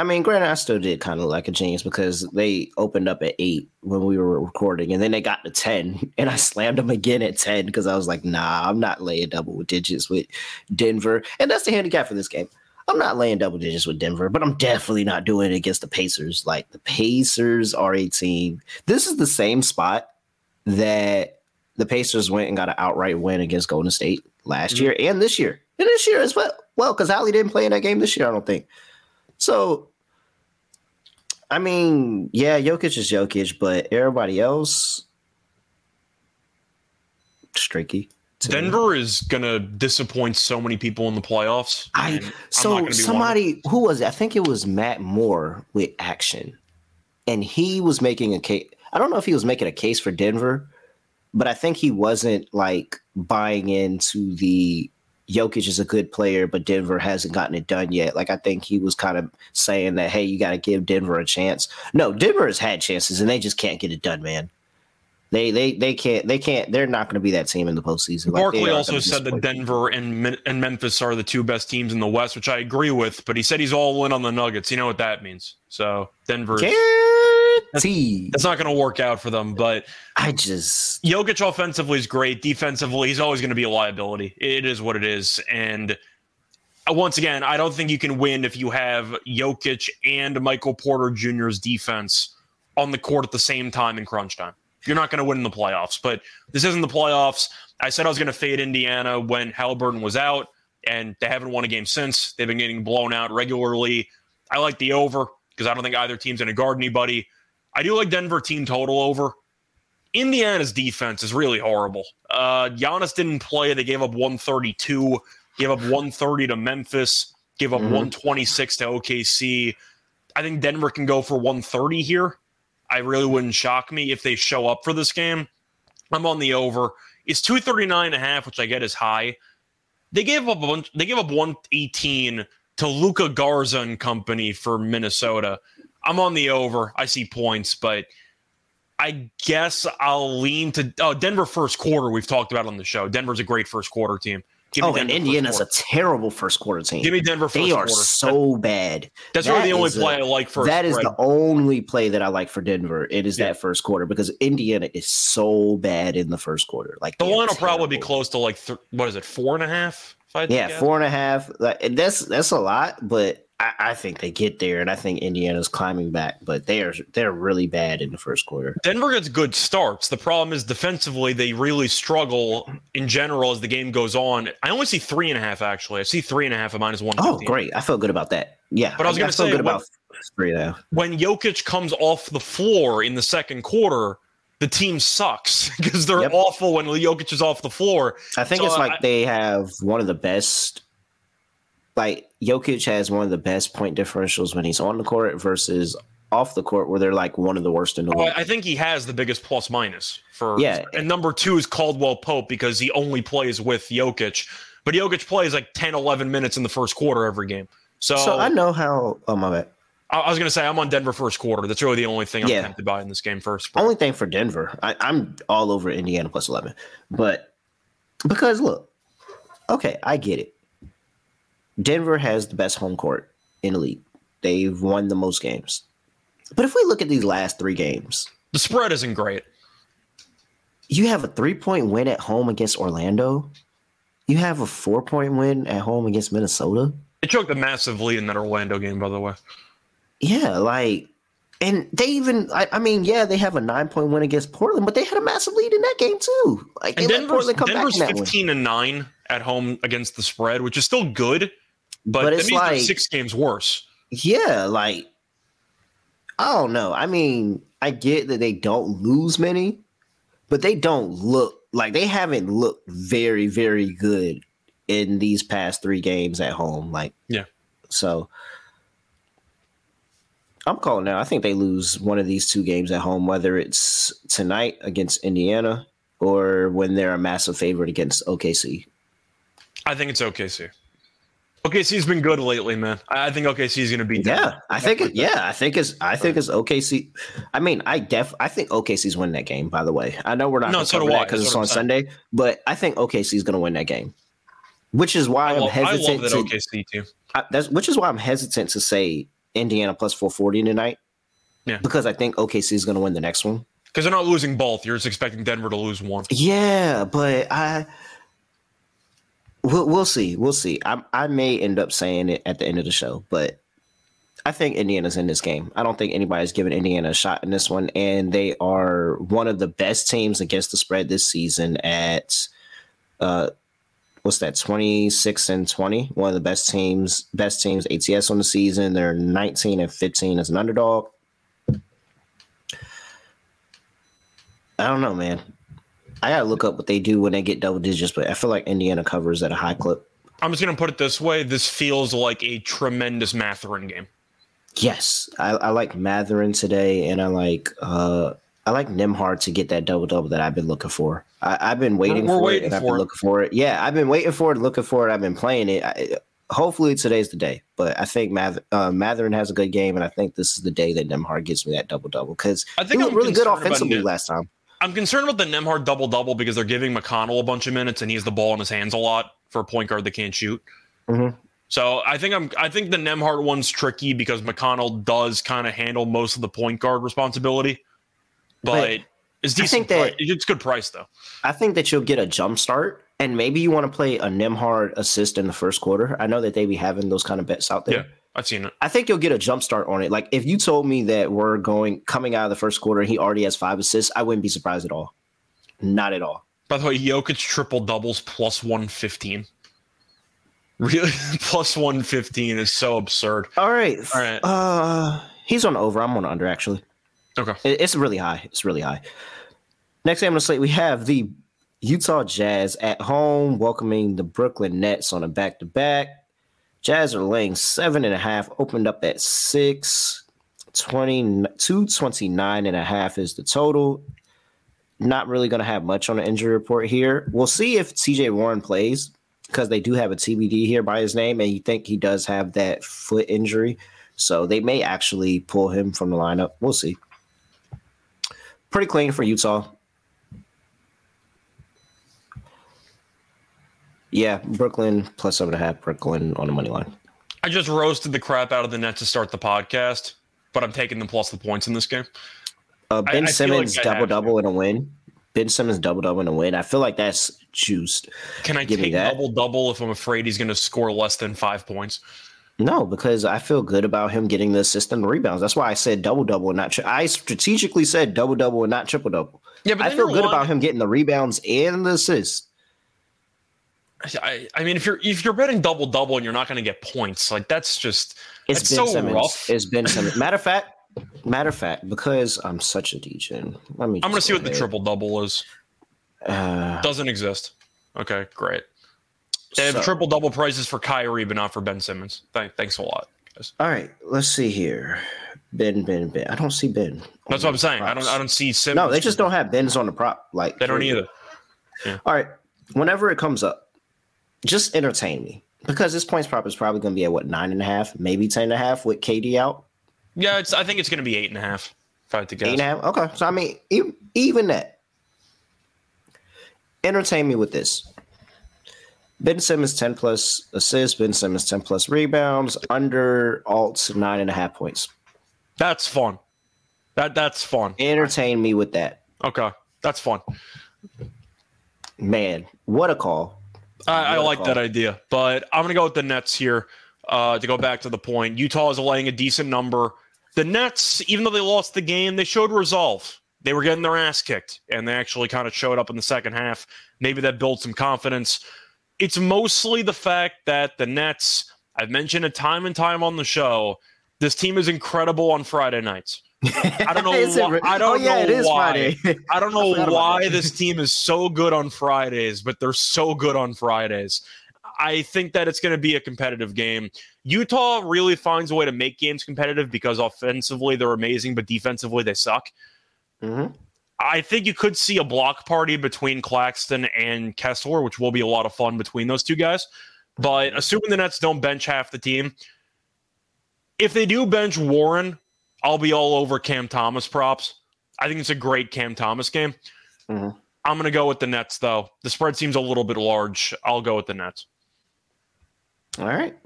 I mean, granted, I still did kind of like a genius because they opened up at eight when we were recording, and then they got to ten, and I slammed them again at ten because I was like, "Nah, I'm not laying double digits with Denver," and that's the handicap for this game. I'm not laying double digits with Denver, but I'm definitely not doing it against the Pacers. Like the Pacers are a team. This is the same spot that the Pacers went and got an outright win against Golden State last mm-hmm. year and this year, and this year as well. Well, because Hallie didn't play in that game this year, I don't think. So I mean, yeah, Jokic is Jokic, but everybody else streaky. Denver me. is gonna disappoint so many people in the playoffs. I so somebody who was it? I think it was Matt Moore with Action, and he was making a case. I don't know if he was making a case for Denver, but I think he wasn't like buying into the Jokic is a good player, but Denver hasn't gotten it done yet. Like I think he was kind of saying that, hey, you got to give Denver a chance. No, Denver has had chances and they just can't get it done, man. They they they can't they can't they're not going to be that team in the postseason. Barkley like also said that Denver and and Memphis are the two best teams in the West, which I agree with. But he said he's all in on the Nuggets. You know what that means? So Denver. That's, that's not going to work out for them. But I just Jokic offensively is great. Defensively, he's always going to be a liability. It is what it is. And uh, once again, I don't think you can win if you have Jokic and Michael Porter Jr.'s defense on the court at the same time in crunch time. You're not going to win in the playoffs. But this isn't the playoffs. I said I was going to fade Indiana when Halliburton was out, and they haven't won a game since. They've been getting blown out regularly. I like the over because I don't think either team's going to guard anybody. I do like Denver team total over. Indiana's defense is really horrible. Uh, Giannis didn't play. They gave up 132, gave up 130 to Memphis, gave up mm-hmm. 126 to OKC. I think Denver can go for 130 here. I really wouldn't shock me if they show up for this game. I'm on the over. It's 239 and a half, which I get is high. They gave up a bunch, they gave up 118 to Luka Garza and company for Minnesota. I'm on the over. I see points, but I guess I'll lean to oh, Denver first quarter. We've talked about on the show. Denver's a great first quarter team. Give oh, and Indiana's a terrible first quarter team. Give me Denver first They are quarter. so that, bad. That's that really the only play a, I like for That is the only play that I like for Denver. It is yeah. that first quarter because Indiana is so bad in the first quarter. Like the line will probably be close to like th- what is it, four and a half? yeah, four and a half. Like, that's that's a lot, but I, I, think they get there, and I think Indiana's climbing back, but they are they're really bad in the first quarter. Denver gets good starts. The problem is defensively, they really struggle in general as the game goes on. I only see three and a half actually. I see three and a half of minus one. Oh, great! I feel good about that. Yeah, but I was going to say good when, about three half. When Jokic comes off the floor in the second quarter, the team sucks because they're yep. awful when Jokic is off the floor. I think so it's like I, they have one of the best. Like Jokic has one of the best point differentials when he's on the court versus off the court, where they're like one of the worst in the world. I think he has the biggest plus minus for. Yeah, and number two is Caldwell Pope because he only plays with Jokic, but Jokic plays like 10, 11 minutes in the first quarter every game. So, so I know how. Oh my bad. I was going to say I'm on Denver first quarter. That's really the only thing I'm yeah. tempted by in this game first. Only thing for Denver, I, I'm all over Indiana plus 11, but because look, okay, I get it. Denver has the best home court in the league. They've won the most games. But if we look at these last three games, the spread isn't great. You have a three point win at home against Orlando. You have a four point win at home against Minnesota. It took a massive lead in that Orlando game, by the way. Yeah, like, and they even, I, I, mean, yeah, they have a nine point win against Portland, but they had a massive lead in that game too. Like, and Denver's, Denver's fifteen and nine at home against the spread, which is still good, but, but it's like six games worse. Yeah, like, I don't know. I mean, I get that they don't lose many, but they don't look like they haven't looked very, very good in these past three games at home. Like, yeah. So I'm calling now. I think they lose one of these two games at home, whether it's tonight against Indiana or when they're a massive favorite against OKC. I think it's OKC. OKC's been good lately, man. I think OKC is going to be. Yeah, I think. It, yeah, I think it's. I think it's OKC. I mean, I def. I think OKC's winning that game. By the way, I know we're not. No, so do I. Because it's on Sunday, but I think OKC's going to win that game. Which is why I am hesitant. I love that OKC too. I, that's which is why I'm hesitant to say Indiana plus 440 tonight. Yeah. Because I think OKC is going to win the next one. Because they're not losing both. You're just expecting Denver to lose one. Yeah, but I. We'll, we'll see. We'll see. I, I may end up saying it at the end of the show, but I think Indiana's in this game. I don't think anybody's given Indiana a shot in this one, and they are one of the best teams against the spread this season at uh, what's that 26 and 20 one of the best teams best teams ats on the season they're 19 and 15 as an underdog i don't know man i gotta look up what they do when they get double digits but i feel like indiana covers at a high clip i'm just gonna put it this way this feels like a tremendous Mathurin game yes i, I like Mathurin today and i like uh I like Nembhard to get that double double that I've been looking for. I, have been waiting we're, we're for waiting it, and I've been looking for it. Yeah, I've been waiting for it, looking for it. I've been playing it. I, hopefully today's the day. But I think Math, uh, Mathurin has a good game, and I think this is the day that Nembhard gives me that double double because I think he looked really good offensively last time. I'm concerned about the Nembhard double double because they're giving McConnell a bunch of minutes, and he has the ball in his hands a lot for a point guard that can't shoot. Mm-hmm. So I think I'm I think the Nembhard one's tricky because McConnell does kind of handle most of the point guard responsibility, but. but it's decent. That, it's good price though. I think that you'll get a jump start, and maybe you want to play a Nembhard assist in the first quarter. I know that they be having those kind of bets out there. Yeah, I've seen it. I think you'll get a jump start on it. Like if you told me that we're going coming out of the first quarter, he already has five assists, I wouldn't be surprised at all. Not at all. By the way, Jokic triple doubles plus one fifteen. Really, plus one fifteen is so absurd. All right, all right. Uh, he's on over. I'm on under actually. Okay. It's really high. It's really high. Next game on the slate, we have the Utah Jazz at home welcoming the Brooklyn Nets on a back to back. Jazz are laying seven and a half, opened up at six. 20, 229 and a half is the total. Not really going to have much on the injury report here. We'll see if TJ Warren plays because they do have a TBD here by his name, and you think he does have that foot injury. So they may actually pull him from the lineup. We'll see. Pretty clean for Utah. Yeah, Brooklyn plus seven and a half. Brooklyn on the money line. I just roasted the crap out of the Nets to start the podcast, but I'm taking the plus the points in this game. Uh, ben I feel Simmons like double double in a win. Ben Simmons double double in a win. I feel like that's juiced. Can I Give take double double if I'm afraid he's going to score less than five points? No, because I feel good about him getting the assist and the rebounds. That's why I said double double and not. Tri- I strategically said double double and not triple double. Yeah, but I feel good about him getting the rebounds and the assists. I, I mean, if you're if you're betting double double and you're not going to get points, like that's just It's That's Ben so Simmons. rough. It's Ben Simmons. Matter of fact, matter of fact, because I'm such a degen. Let me. I'm going to see what the triple double is. Uh, Doesn't exist. Okay, great. They have so- triple double prices for Kyrie, but not for Ben Simmons. Thank, thanks a lot, guys. All right, let's see here. Ben, Ben, Ben. I don't see Ben. That's what I'm saying. I don't I don't see Simmons. No, they just don't have Ben's on the prop. Like They don't either. All right, whenever it comes up, just entertain me because this points prop is probably going to be at what nine and a half, maybe ten and a half with KD out. Yeah, it's. I think it's going to be eight and a half. If I had to guess. Eight and a half. Okay, so I mean, even, even that. Entertain me with this. Ben Simmons ten plus assists. Ben Simmons ten plus rebounds. Under alts nine and a half points. That's fun. That that's fun. Entertain me with that. Okay, that's fun. Man, what a call. I, I like call. that idea, but I'm going to go with the Nets here. Uh, to go back to the point, Utah is laying a decent number. The Nets, even though they lost the game, they showed resolve. They were getting their ass kicked, and they actually kind of showed up in the second half. Maybe that built some confidence. It's mostly the fact that the Nets, I've mentioned it time and time on the show, this team is incredible on Friday nights. I don't know. It why, re- I don't oh, yeah, know it is why. Friday. I don't know about why this team is so good on Fridays, but they're so good on Fridays. I think that it's going to be a competitive game. Utah really finds a way to make games competitive because offensively they're amazing, but defensively they suck. Mhm. I think you could see a block party between Claxton and Kessler, which will be a lot of fun between those two guys. But assuming the Nets don't bench half the team, if they do bench Warren, I'll be all over Cam Thomas props. I think it's a great Cam Thomas game. Mhm. I'm going to go with the Nets, though. The spread seems a little bit large. I'll go with the Nets. All right.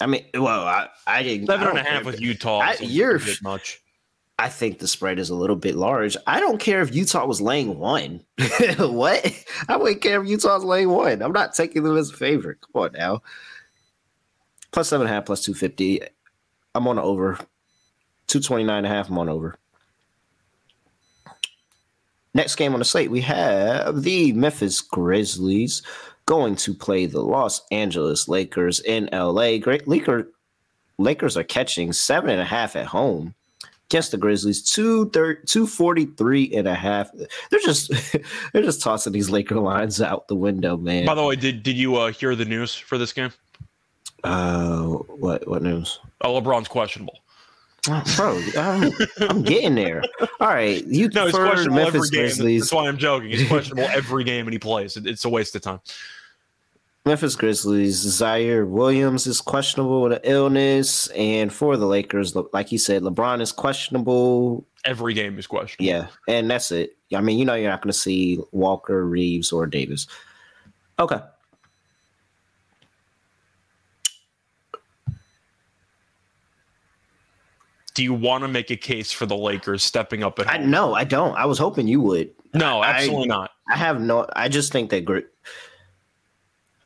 I mean, well, I, I didn't. Seven I and a half with Utah. I- you're- much. I think the spread is a little bit large. I don't care if Utah was laying one. what? I wouldn't care if Utah's laying one. I'm not taking them as a favorite. Come on now. Plus seven and a half, plus 250. I'm on the over. 229 and a half, I'm on over. Next game on the slate, we have the Memphis Grizzlies going to play the Los Angeles Lakers in LA. Great Laker, Lakers are catching seven and a half at home against the Grizzlies, two 243 and a half. They're just they're just tossing these Laker lines out the window, man. By the way, did, did you uh, hear the news for this game? uh, what what news? Oh, LeBron's questionable. Bro, I'm, I'm getting there. All right, you No, for questionable every game. Grizzlies. That's why I'm joking. It's questionable every game and he plays. It- It's a waste of time. Memphis Grizzlies, Ziaire Williams is questionable with an illness, and for the Lakers, like you said, LeBron is questionable. Every game is questionable. Yeah, and that's it. I mean, you know, you're not going to see Walker, Reaves, or Davis. Okay. Do you want to make a case for the Lakers stepping up at I home? no, I don't. I was hoping you would. no, I- absolutely not. I have no. I just think that. Gr-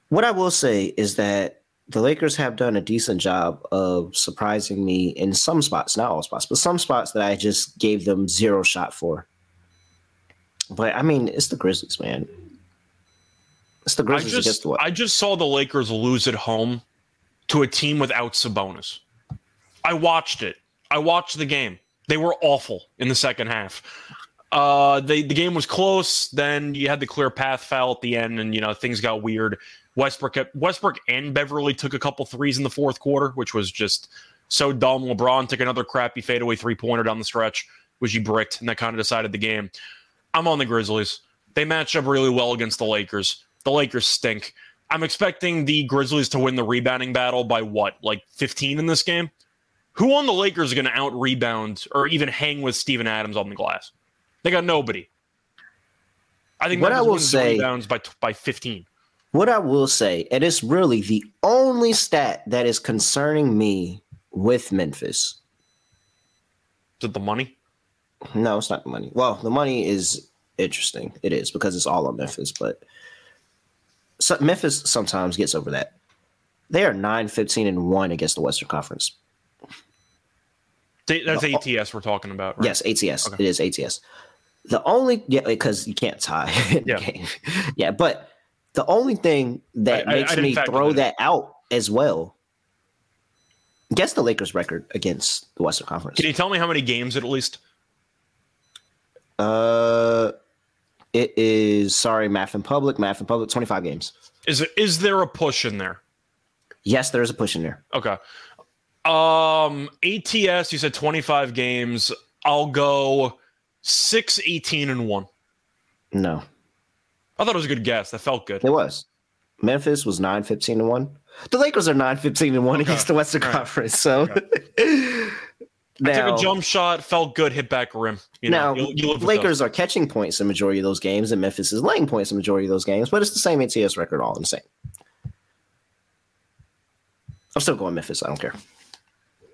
What I will say is that the Lakers have done a decent job of surprising me in some spots, not all spots, but some spots that I just gave them zero shot for. But I mean, it's the Grizzlies, man. It's the Grizzlies against just the what? I just saw the Lakers lose at home to a team without Sabonis. I watched it. I watched the game. They were awful in the second half. Uh, they, the game was close. Then you had the clear path foul at the end, and you know things got weird. Westbrook, Westbrook, and Beverley took a couple threes in the fourth quarter, which was just so dumb. LeBron took another crappy fadeaway three pointer down the stretch, which he bricked, and that kind of decided the game. I'm on the Grizzlies. They match up really well against the Lakers. The Lakers stink. I'm expecting the Grizzlies to win the rebounding battle by what, like 15 in this game? Who on the Lakers is going to out rebound or even hang with Steven Adams on the glass? They got nobody. I think What Memphis I will say- rebounds by by 15. What I will say, and it's really the only stat that is concerning me with Memphis. Is it the money? No, it's not the money. Well, the money is interesting. It is because it's all on Memphis, but so Memphis sometimes gets over that. They are 9 15 and 1 against the Western Conference. That's. ATS we're talking about, right? Yes, ATS. Okay. It is ATS. The only yeah, because you can't tie. in the Yeah. game. yeah, but the only thing that I- I- I makes me throw that that out as well. Guess the Lakers' record against the Western Conference. Can you tell me how many games at least? Uh, it is sorry, math in public. Math in public. Twenty five games. Is it is there a push in there? Yes, there is a push in there. Okay. Um ATS, you said 25 games. I'll go 6, 18, and 1. No, I thought it was a good guess. That felt good. it was. Memphis was 9 15 and 1. The Lakers are 9 15 and 1 Okay. against the Western right. Conference. So I now, took a jump shot, felt good, hit back rim. You know, now you, you Lakers are catching points in majority of those games, and Memphis is laying points in majority of those games, but it's the same ATS record all the same. I'm still going Memphis. I don't care.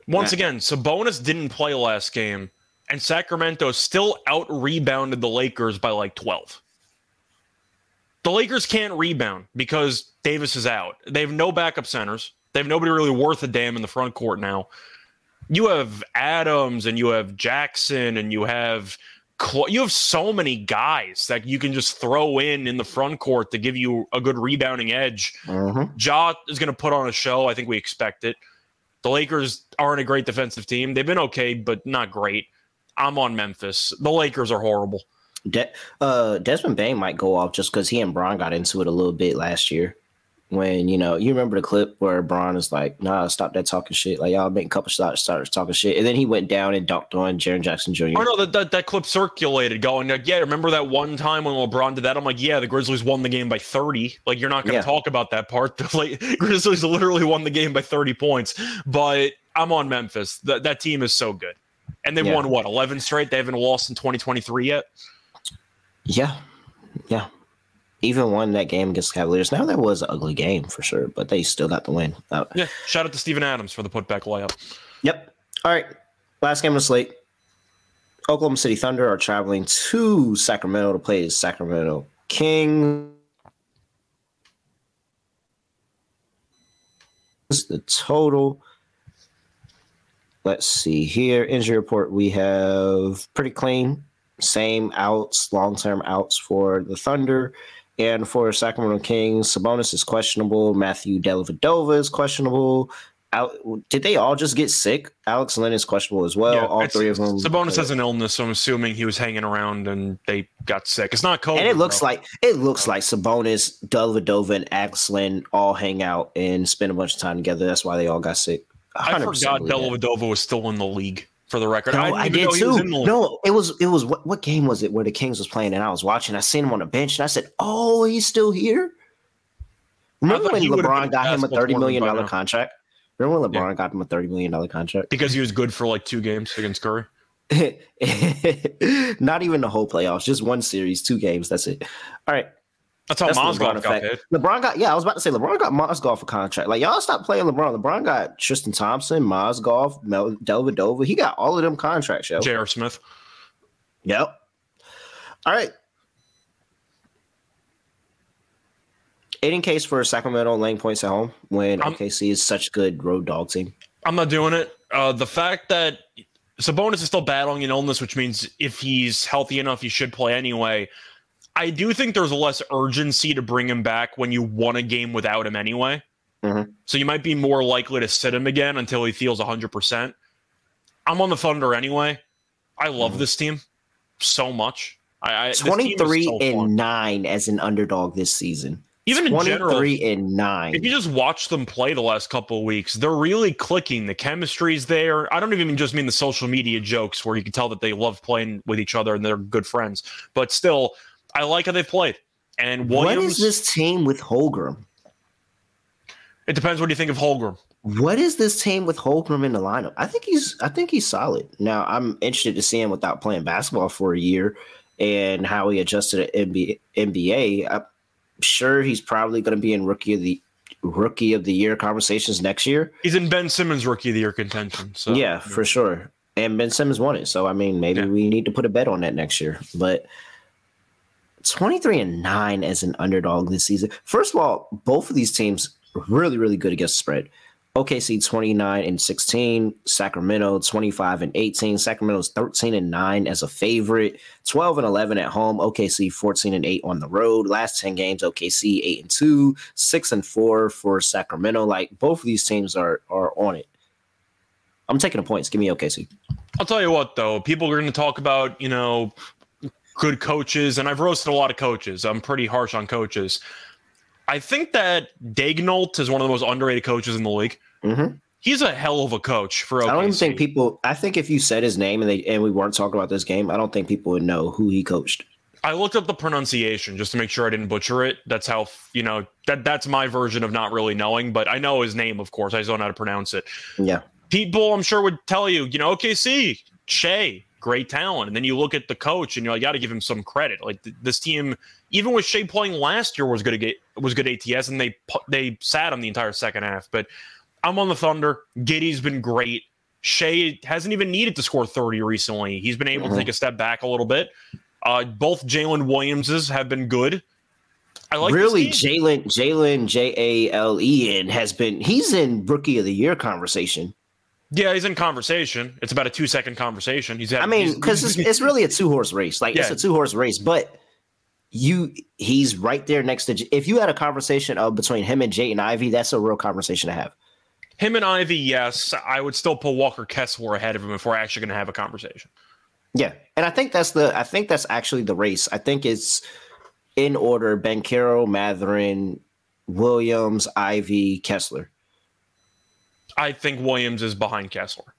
Once again, Sabonis didn't play last game, and Sacramento still out rebounded the Lakers by like 12. The Lakers can't rebound because Davis is out. They have no backup centers. They have nobody really worth a damn in the front court now. You have Adams and you have Jackson and you have Cl- you have so many guys that you can just throw in in the front court to give you a good rebounding edge. Mhm. Ja is going to put on a show. I think we expect it. The Lakers aren't a great defensive team. They've been okay, but not great. I'm on Memphis. The Lakers are horrible. De- uh, Desmond Bane might go off just because he and Braun got into it a little bit last year. When you know, you remember the clip where Braun is like, "Nah, stop that talking shit." Like y'all make a couple shots, started talking shit, and then he went down and dunked on Jaren Jackson Jr. Oh no, that, that that clip circulated, going like, yeah, remember that one time when LeBron did that? I'm like, yeah, the Grizzlies won the game by 30. Like, you're not going to Yeah. talk about that part. The like, Grizzlies literally won the game by 30 points. But I'm on Memphis. That that team is so good, and they've Yeah. won what 11 straight. They haven't lost in 2023 yet. Yeah, yeah. Even won that game against Cavaliers. Now that was an ugly game for sure, but they still got the win. Uh, Yeah, shout out to Steven Adams for the putback layup. Yep. All right. Last game of the slate. Oklahoma City Thunder are traveling to Sacramento to play the Sacramento Kings. The total. Let's see here. Injury report. We have pretty clean. Same outs, long term outs for the Thunder. And for Sacramento Kings, Sabonis is questionable. Matthew Dellavedova is questionable. Did they all just get sick? Alex Len is questionable as well. all three of them. Sabonis has an illness, so I'm assuming he was hanging around and they got sick. It's not COVID. and it looks bro. like it looks like Sabonis, Dellavedova, and Alex Len all hang out and spend a bunch of time together. That's why they all got sick. I forgot. Dellavedova was still in the league. For the record, No, didn't I, did know he was too. in the league. No, it was it was what what game was it where the Kings was playing and I was watching. I seen him on the bench and I said, "Oh, he's still here." Remember when he would've been LeBron got him a thirty million tournament by dollar now. contract? Remember when LeBron got him a thirty million dollar contract? because he was good for like two games against Curry. Not even the whole playoffs, just one series, two games. That's it. All right. That's how That's Mozgov got effect. paid. LeBron got yeah, I was about to say LeBron got Mozgov a contract. Like y'all stop playing LeBron. LeBron got Tristan Thompson, Mozgov, Mel Dellavedova. He got all of them contracts, yo. J.R. Smith. Yep. All right. Aiden case for Sacramento laying points at home when I'm- OKC is such good road dog team. I'm not doing it. Uh, the fact that Sabonis is still battling an illness, which means if he's healthy enough, he should play anyway. I do think there's less urgency to bring him back when you won a game without him anyway. Mhm. So you might be more likely to sit him again until he feels 100%. I'm on the Thunder anyway. I love Mhm. this team so much. I, I this team is 23 so and fun. 9 as an underdog this season. even in 23 general, and 9. if you just watch them play the last couple of weeks, they're really clicking. The chemistry's there. I don't even just mean the social media jokes where you can tell that they love playing with each other and they're good friends. But still, I like how they've played. And what Williams, is this team with Holmgren? It depends what you think of Holmgren. What is this team with Holmgren in the lineup? I think he's I think he's solid. Now I'm interested to see him without playing basketball for a year and how he adjusted at NBA. NBA. I'm sure he's probably going to be in rookie of the rookie of the year conversations next year. He's in Ben Simmons rookie of the year contention. So yeah, for sure. And Ben Simmons won it. So I mean maybe yeah. we need to put a bet on that next year. But 23 and 9 as an underdog this season. First of all, both of these teams really, really good against spread. OKC 29 and 16, Sacramento 25 and 18. Sacramento's 13 and 9 as a favorite, 12 and 11 at home. OKC 14 and 8 on the road. Last 10 games, OKC 8 and 2, 6 and 4 for Sacramento. Like both of these teams are are on it. I'm taking the points. Give me OKC. I'll tell you what though, people are going to talk about, you know, good coaches and I've roasted a lot of coaches. I'm pretty harsh on coaches. I think that Daigneault is one of the most underrated coaches in the league. Mm-hmm. He's a hell of a coach for. OKC. I don't even think people. I think if you said his name and they and we weren't talking about this game, I don't think people would know who he coached. I looked up the pronunciation just to make sure I didn't butcher it. That's how you know that that's my version of not really knowing, but I know his name, of course. I just don't know how to pronounce it. Yeah, people I'm sure would tell you, you know, OKC, Shai, great talent, and then you look at the coach and you got to give him some credit. Like th- this team, even with Shai playing last year, was good to get was good ATS, and they they sat him the entire second half, but I'm on the Thunder. Giddey's been great. Shai hasn't even needed to score 30 recently. He's been able mm-hmm. to take a step back a little bit. Uh, both Jalen Williamses have been good. I like really Jalen Jalen J A L E N has been he's in rookie of the year conversation. Yeah, he's in conversation. It's about a two second conversation. He's. Had, I mean, because it's, it's, really a two horse race. Like yeah. it's a two horse race, but you he's right there next to. If you had a conversation of between him and Jaden Ivey, that's a real conversation to have. Him and Ivey, yes. I would still put Walker Kessler ahead of him if we're actually going to have a conversation. Yeah, and I think that's the. I think that's actually the race. I think it's in order: Banchero, Mathurin, Williams, Ivey, Kessler. I think Williams is behind Kessler.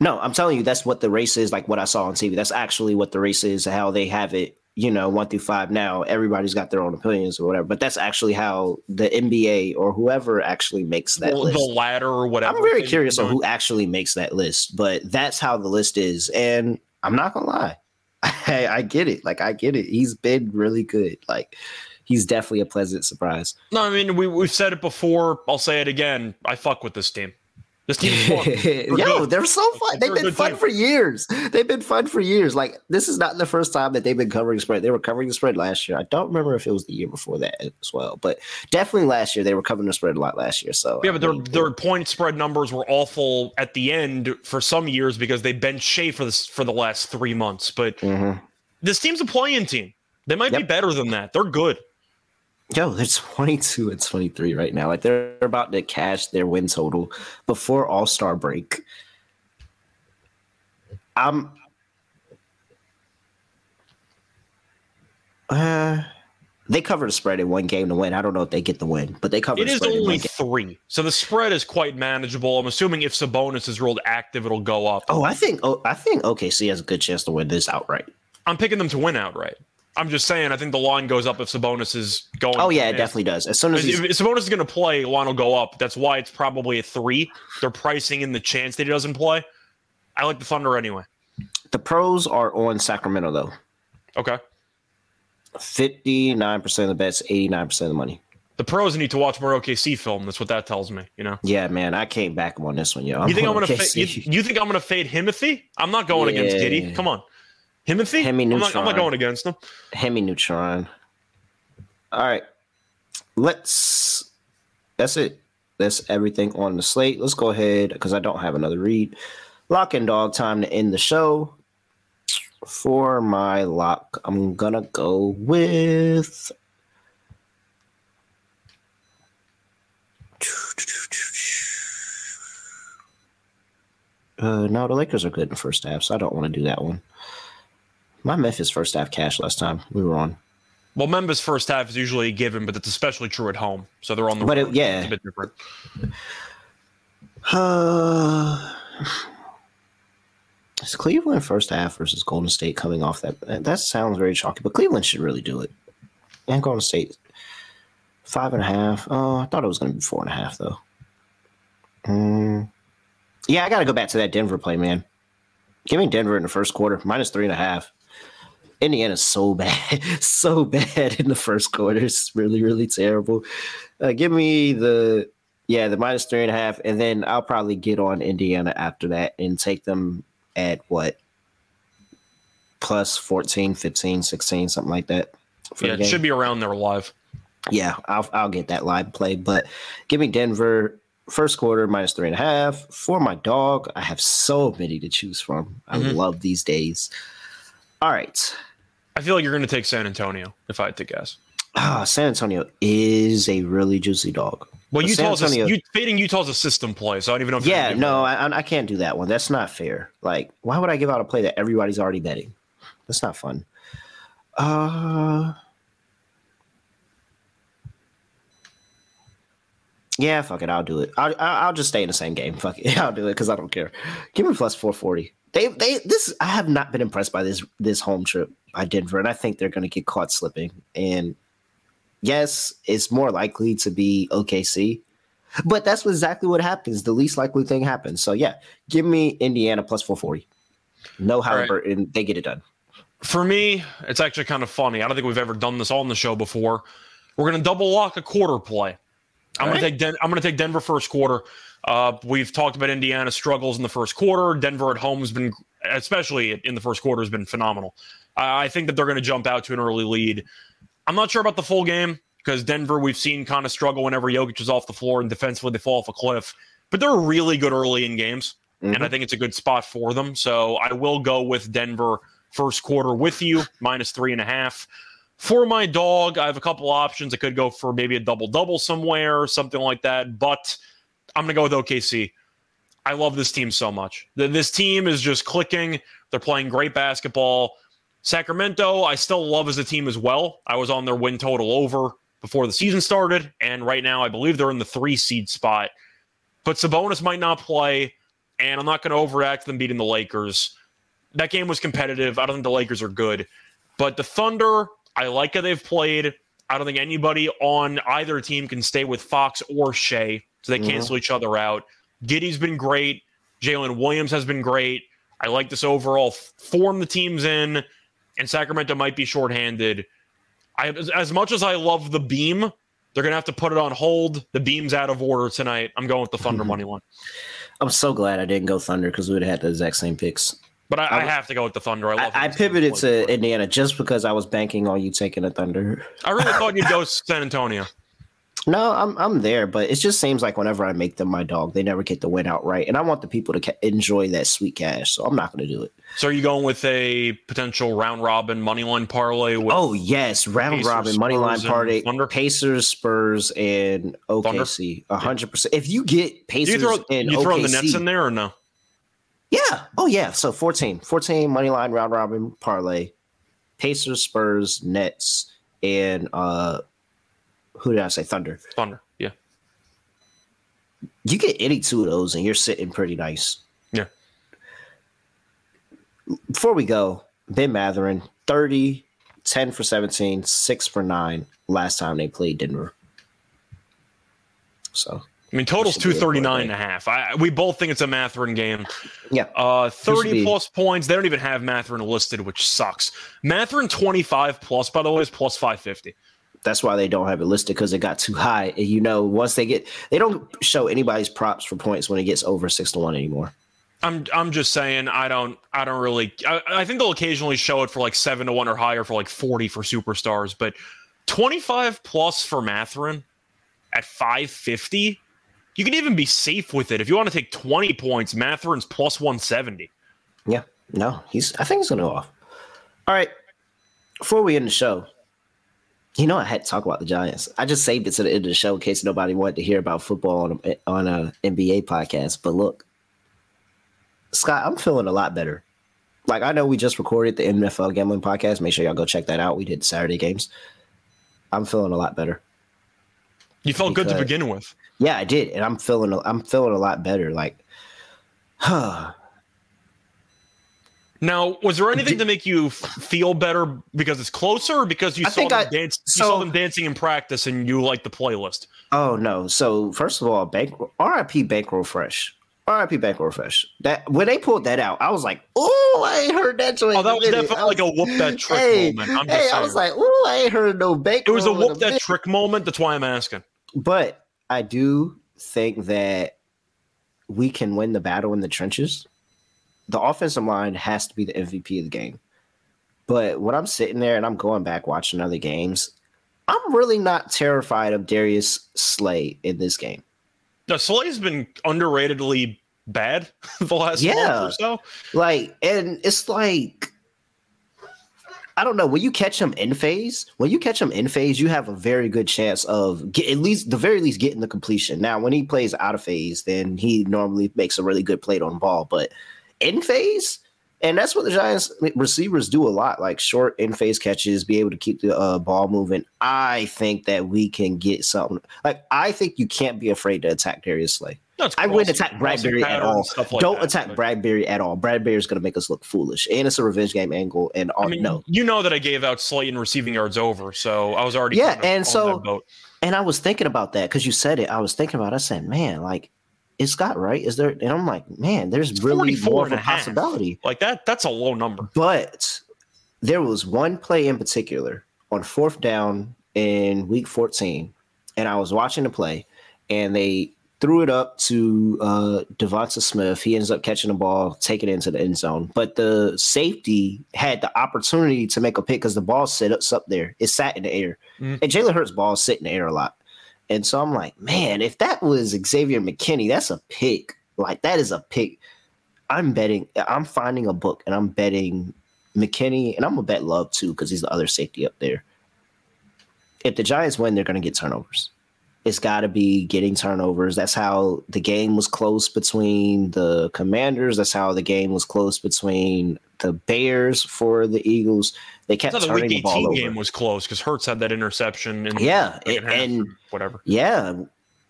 No, I'm telling you, that's what the race is. Like what I saw on TV. That's actually what the race is. How they have it you know, one through five now, everybody's got their own opinions or whatever. But that's actually how the NBA or whoever actually makes that well, list. The ladder or whatever. I'm very curious on who actually makes that list, but that's how the list is. And I'm not gonna lie. I, I get it. Like I get it. He's been really good. Like he's definitely a pleasant surprise. No, I mean we we've said it before. I'll say it again. I fuck with this team. This team is. Yo, good. they're so fun. They've been fun team. for years. They've been fun for years. Like this is not the first time that they've been covering spread. They were covering the spread last year. I don't remember if it was the year before that as well, but definitely last year they were covering the spread a lot last year. So yeah, but their their point spread numbers were awful at the end for some years because they benched Shai for this for the last three months. But mm-hmm. this team's a playing team. They might yep. be better than that. They're good. Yo, they're 22 and 23 right now. Like they're about to cash their win total before All Star break. I'm. Uh, they cover the spread in one game to win. I don't know if they get the win, but they cover. It is only three, so the spread is quite manageable. I'm assuming if Sabonis is rolled active, it'll go up. Oh, I think. Oh, I think OKC has a good chance to win this outright. I'm picking them to win outright. I'm just saying, I think the line goes up if Sabonis is going. Oh yeah, it definitely does. As soon as if, if Sabonis is going to play, line will go up. That's why it's probably a three. They're pricing in the chance that he doesn't play. I like the Thunder anyway. The pros are on Sacramento though. Okay. Fifty nine percent of the bets, eighty nine percent of the money. The pros need to watch more OKC film. That's what that tells me. You know. Yeah, man, I came back him on this one, yo. I'm you think I'm gonna? Fa- you, you, think I'm gonna fade Himothy? I'm not going yeah. against Giddey. Come on. Himothy? Hemi Neutron. I'm not, I'm not going against him. Hemi Neutron. All right. Let's. That's it. That's everything on the slate. Let's go ahead because I don't have another read. Lock and dog time to end the show. For my lock, I'm gonna go with. Uh, no, the Lakers are good in the first half, so I don't want to do that one. My Memphis first half cash last time we were on. Well, Memphis first half is usually given, but it's especially true at home. So they're on the but it, yeah, it's a bit different. Uh, is Cleveland first half versus Golden State coming off that? That sounds very chalky, but Cleveland should really do it. And Golden State Five and a half. Oh, I thought it was going to be four and a half though. Mm. Yeah, I got to go back to that Denver play, man. Give me Denver in the first quarter, minus three and a half. Indiana's so bad, so bad in the first quarter. It's really, really terrible. Uh, give me the yeah, the minus three and a half, and then I'll probably get on Indiana after that and take them at what plus 14, 15, 16, something like that. Yeah, it should be around there live. Yeah, I'll I'll get that live play, but give me Denver first quarter minus three and a half for my dog. I have so many to choose from. I mm-hmm. love these days. All right. I feel like you're going to take San Antonio if I had to guess. Ah, San Antonio is a really juicy dog. Well, but Utah's Antonio, a, fading Utah's a system play, so I don't even know. If yeah, no, I, I can't do that one. That's not fair. Like, why would I give out a play that everybody's already betting? That's not fun. Uh, yeah, fuck it. I'll do it. I'll, I'll just stay in the same game. Fuck it. I'll do it because I don't care. Give me plus four forty. They they this I have not been impressed by this this home trip by Denver, and I think they're going to get caught slipping. And yes, it's more likely to be OKC, but that's exactly what happens. The least likely thing happens. So yeah, give me Indiana plus four forty. No Halliburton, right. they get it done. For me, it's actually kind of funny. I don't think we've ever done this on the show before. We're going to double lock a quarter play. I'm going to take Den- I'm going to take Denver first quarter. Uh, we've talked about Indiana struggles in the first quarter. Denver at home has been, especially in the first quarter, has been phenomenal. I think that they're going to jump out to an early lead. I'm not sure about the full game because Denver we've seen kind of struggle whenever Jokic is off the floor and defensively they fall off a cliff. But they're really good early in games, mm-hmm. and I think it's a good spot for them. So I will go with Denver first quarter with you minus three and a half. For my dog, I have a couple options. I could go for maybe a double double somewhere, something like that. But I'm going to go with OKC. I love this team so much. This team is just clicking. They're playing great basketball. Sacramento, I still love as a team as well. I was on their win total over before the season started, and right now I believe they're in the three seed spot. But Sabonis might not play, and I'm not going to overact them beating the Lakers. That game was competitive. I don't think the Lakers are good. But the Thunder, I like how they've played. I don't think anybody on either team can stay with Fox or Shai, so they mm-hmm. cancel each other out. Giddey's been great. Jalen Williams has been great. I like this overall form the team's in, and Sacramento might be shorthanded. I, as much as I love the beam, they're going to have to put it on hold. The beam's out of order tonight. I'm going with the Thunder money line. I'm so glad I didn't go Thunder because we would have had the exact same picks. But I, I, I, have to go with the Thunder. I, I, I pivoted to Indiana just because I was banking on you taking the Thunder. I really thought you'd go San Antonio. No, I'm I'm there, but it just seems like whenever I make them my dog, they never get the win outright, and I want the people to ca- enjoy that sweet cash, so I'm not going to do it. So are you going with a potential round robin money line parlay? oh yes, round Pacers, robin money line parlay. Pacers, Spurs, and OKC, hundred percent. If you get Pacers you throw, and you OKC, throw the Nets in there or no? Yeah. Oh yeah. So 14, 14 money line round robin parlay. Pacers, Spurs, Nets, and uh who did I say? Thunder. Thunder. Yeah. You get any two of those, and you're sitting pretty nice. Yeah. Before we go, Ben Mathurin, 30, 10 for 17, 6 for 9 last time they played Denver. So I mean, total's 239 and a half. I, we both think it's a Mathurin game. Yeah. Uh, 30 plus points. They don't even have Mathurin listed, which sucks. Mathurin 25 plus, by the way, is plus 550 that's why they don't have it listed because it got too high. And you know, once they get, they don't show anybody's props for points when it gets over six to one anymore. I'm I'm just saying I don't I don't really I, I think they'll occasionally show it for like seven to one or higher for like forty for superstars, but twenty five plus for Mathurin at five fifty, you can even be safe with it if you want to take twenty points. Mathurin's plus one seventy. Yeah, no, he's I think he's gonna go off. All right, before we end the show, you know, I had to talk about the Giants. I just saved it to the end of the show in case nobody wanted to hear about football on a, on a NBA podcast. But look, Scott, I'm feeling a lot better. Like I know we just recorded the NFL gambling podcast. Make sure y'all go check that out. We did Saturday games. I'm feeling a lot better. You felt because, good to begin with. Yeah, I did, and I'm feeling I'm feeling a lot better. Like, huh. Now, was there anything to make you feel better because it's closer, or because you I saw think them I- dance, so- you saw them dancing in practice, and you like the playlist? Oh no! So first of all, bank R.I.P. Bankroll Fresh. R.I.P. Bankroll Fresh. That when they pulled that out, I was like, "Oh, I ain't heard that joint." Oh, that was minute." definitely I like a was- whoop that trick hey, moment. I'm just hey, I was like, "Oh, I ain't heard no bank." it was a whoop that minute." trick moment. That's why I'm asking. But I do think that we can win the battle in the trenches. The offensive line has to be the MVP of the game. But when I'm sitting there and I'm going back watching other games, I'm really not terrified of Darius Slay in this game. Now, Slay's been underratedly bad the last Yeah. month or so. Like, and it's like, I don't know. When you catch him in phase, when you catch him in phase, you have a very good chance of get at least the very least getting the completion. Now, when he plays out of phase, then he normally makes a really good play on ball. But in phase, and that's what the Giants receivers do a lot, like short in phase catches, be able to keep the uh, ball moving. I think that we can get something. Like, I think you can't be afraid to attack Darius Slay. No, I wouldn't attack Bradberry at all. like Don't that, attack but- Bradberry at all. Bradberry's going to make us look foolish, and it's a revenge game angle. And all, I mean, no, you know that I gave out Slay Slayton receiving yards over, so I was already Yeah, and so- and I was thinking about that because you said it. I was thinking about. It. I said, man, like, is Scott right? Is there? And I'm like, man, there's It's really more of a half. possibility. like that. That's a low number. But there was one play in particular on fourth down in week 14, and I was watching the play, and they threw it up to uh, Devonta Smith. He ends up catching the ball, taking it into the end zone. But the safety had the opportunity to make a pick because the ball sits up there. It sat in the air. Mhm. And Jalen Hurts' ball sit in the air a lot. And so I'm like, man, if that was Xavier McKinney, that's a pick. Like that is a pick. I'm betting. I'm finding a book and I'm betting McKinney, and I'm gonna bet Love too because he's the other safety up there. If the Giants win, they're gonna get turnovers. It's got to be getting turnovers. That's how the game was close between the Commanders. That's how the game was close between the Bears for the Eagles. They kept thought the turning week the ball over. game was close because Hurts had that interception. And Yeah, and- whatever. Yeah,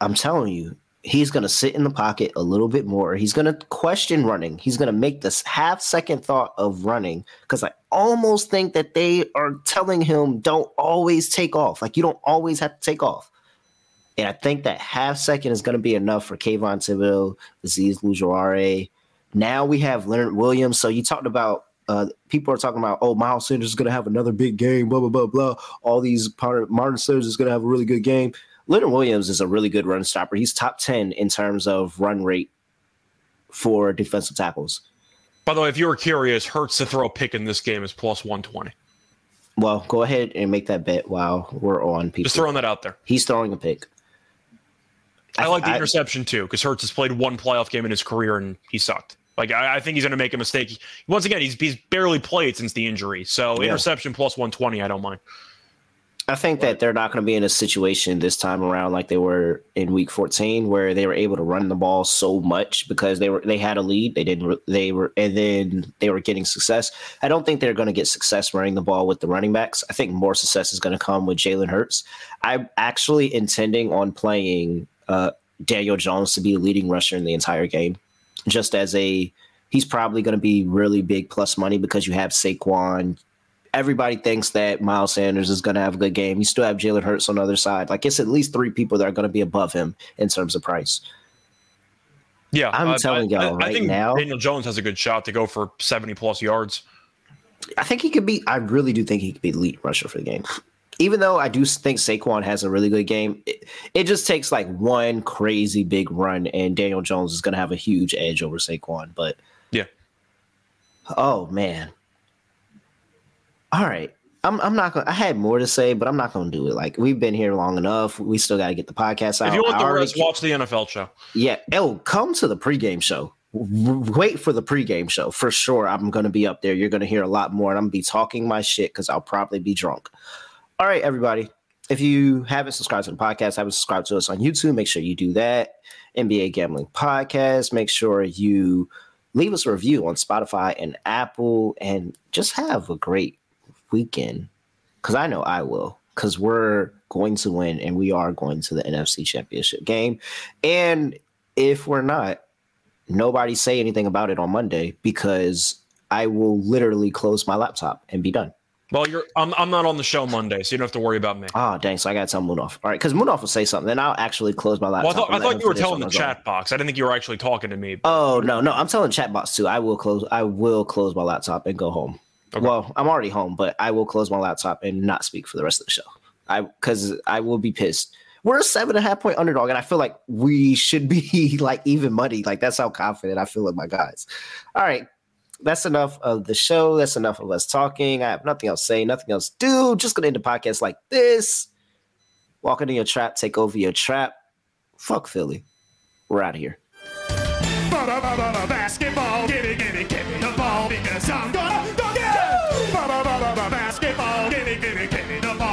I'm telling you, he's going to sit in the pocket a little bit more. He's going to question running. He's going to make this half second thought of running because I almost think that they are telling him don't always take off. Like you don't always have to take off. And I think that half second is going to be enough for Kayvon Thibodeaux, Azeez Ojulari. Now we have Leonard Williams. So you talked about uh, people are talking about, oh, Miles Sanders is going to have another big game, blah, blah, blah, blah. All these Martin Sanders is going to have a really good game. Leonard Williams is a really good run stopper. He's top 10 in terms of run rate for defensive tackles. By the way, if you were curious, Hurts to throw a pick in this game is plus 120. Well, go ahead and make that bet while we're on people. Just throwing that out there. He's throwing a pick. I, like the I- interception too because Hurts has played one playoff game in his career and he sucked. Like I, I think he's going to make a mistake. Once again, he's he's barely played since the injury. So Yeah. interception plus 120, I don't mind. I think that they're not going to be in a situation this time around like they were in Week 14, where they were able to run the ball so much because they were they had a lead. They didn't. They were and then they were getting success. I don't think they're going to get success running the ball with the running backs. I think more success is going to come with Jalen Hurts. I'm actually intending on playing uh, Daniel Jones to be the leading rusher in the entire game, just as a. He's probably going to be really big plus money because you have Saquon, everybody thinks that Miles Sanders is going to have a good game. You still have Jalen Hurts on the other side. Like it's at least three people that are going to be above him in terms of price. Yeah, I'm I- telling I- y'all I, right think now- Daniel Jones has a good shot to go for 70 plus yards. I think he could be. I really do think he could be the lead rusher for the game. Even though I do think Saquon has a really good game, it, it just takes like one crazy big run, and Daniel Jones is going to have a huge edge over Saquon. But Yeah. oh man, all right. I'm, I'm not gonna. I had more to say, but I'm not gonna do it. Like we've been here long enough. We still got to get the podcast out. If you want the rest, watch the NFL show. Yeah. Oh, come to the pregame show. Wait for the pregame show for sure. I'm going to be up there. You're going to hear a lot more, and I'm going to be talking my shit because I'll probably be drunk. All right, everybody. If you haven't subscribed to the podcast, haven't subscribed to us on YouTube, make sure you do that. NBA Gambling Podcast. Make sure you leave us a review on Spotify and Apple, and just have a great weekend. Because I know I will. Because we're going to win, and we are going to the NFC Championship game. And if we're not, nobody say anything about it on Monday because I will literally close my laptop and be done. Well, you're I'm I'm not on the show Monday, so you don't have to worry about me. Oh, dang! So I got to tell Moonoff. All right, because Moonoff will say something, then I'll actually close my laptop. Well, I thought, I thought you were telling the chat box. I didn't think you were actually talking to me. Oh no, no, I'm telling chat box too. I will close. I will close my laptop and go home. Okay. Well, I'm already home, but I will close my laptop and not speak for the rest of the show. I because I will be pissed. We're a seven and a half point underdog, and I feel like we should be like even money. Like that's how confident I feel with my guys. All right, that's enough of the show. That's enough of us talking. I have nothing else to say, nothing else to do. Just gonna end the podcast like this. Walk into your trap, take over your trap. Fuck Philly. We're out of here. Basketball, give me, give me, give me the ball because I'm gonna.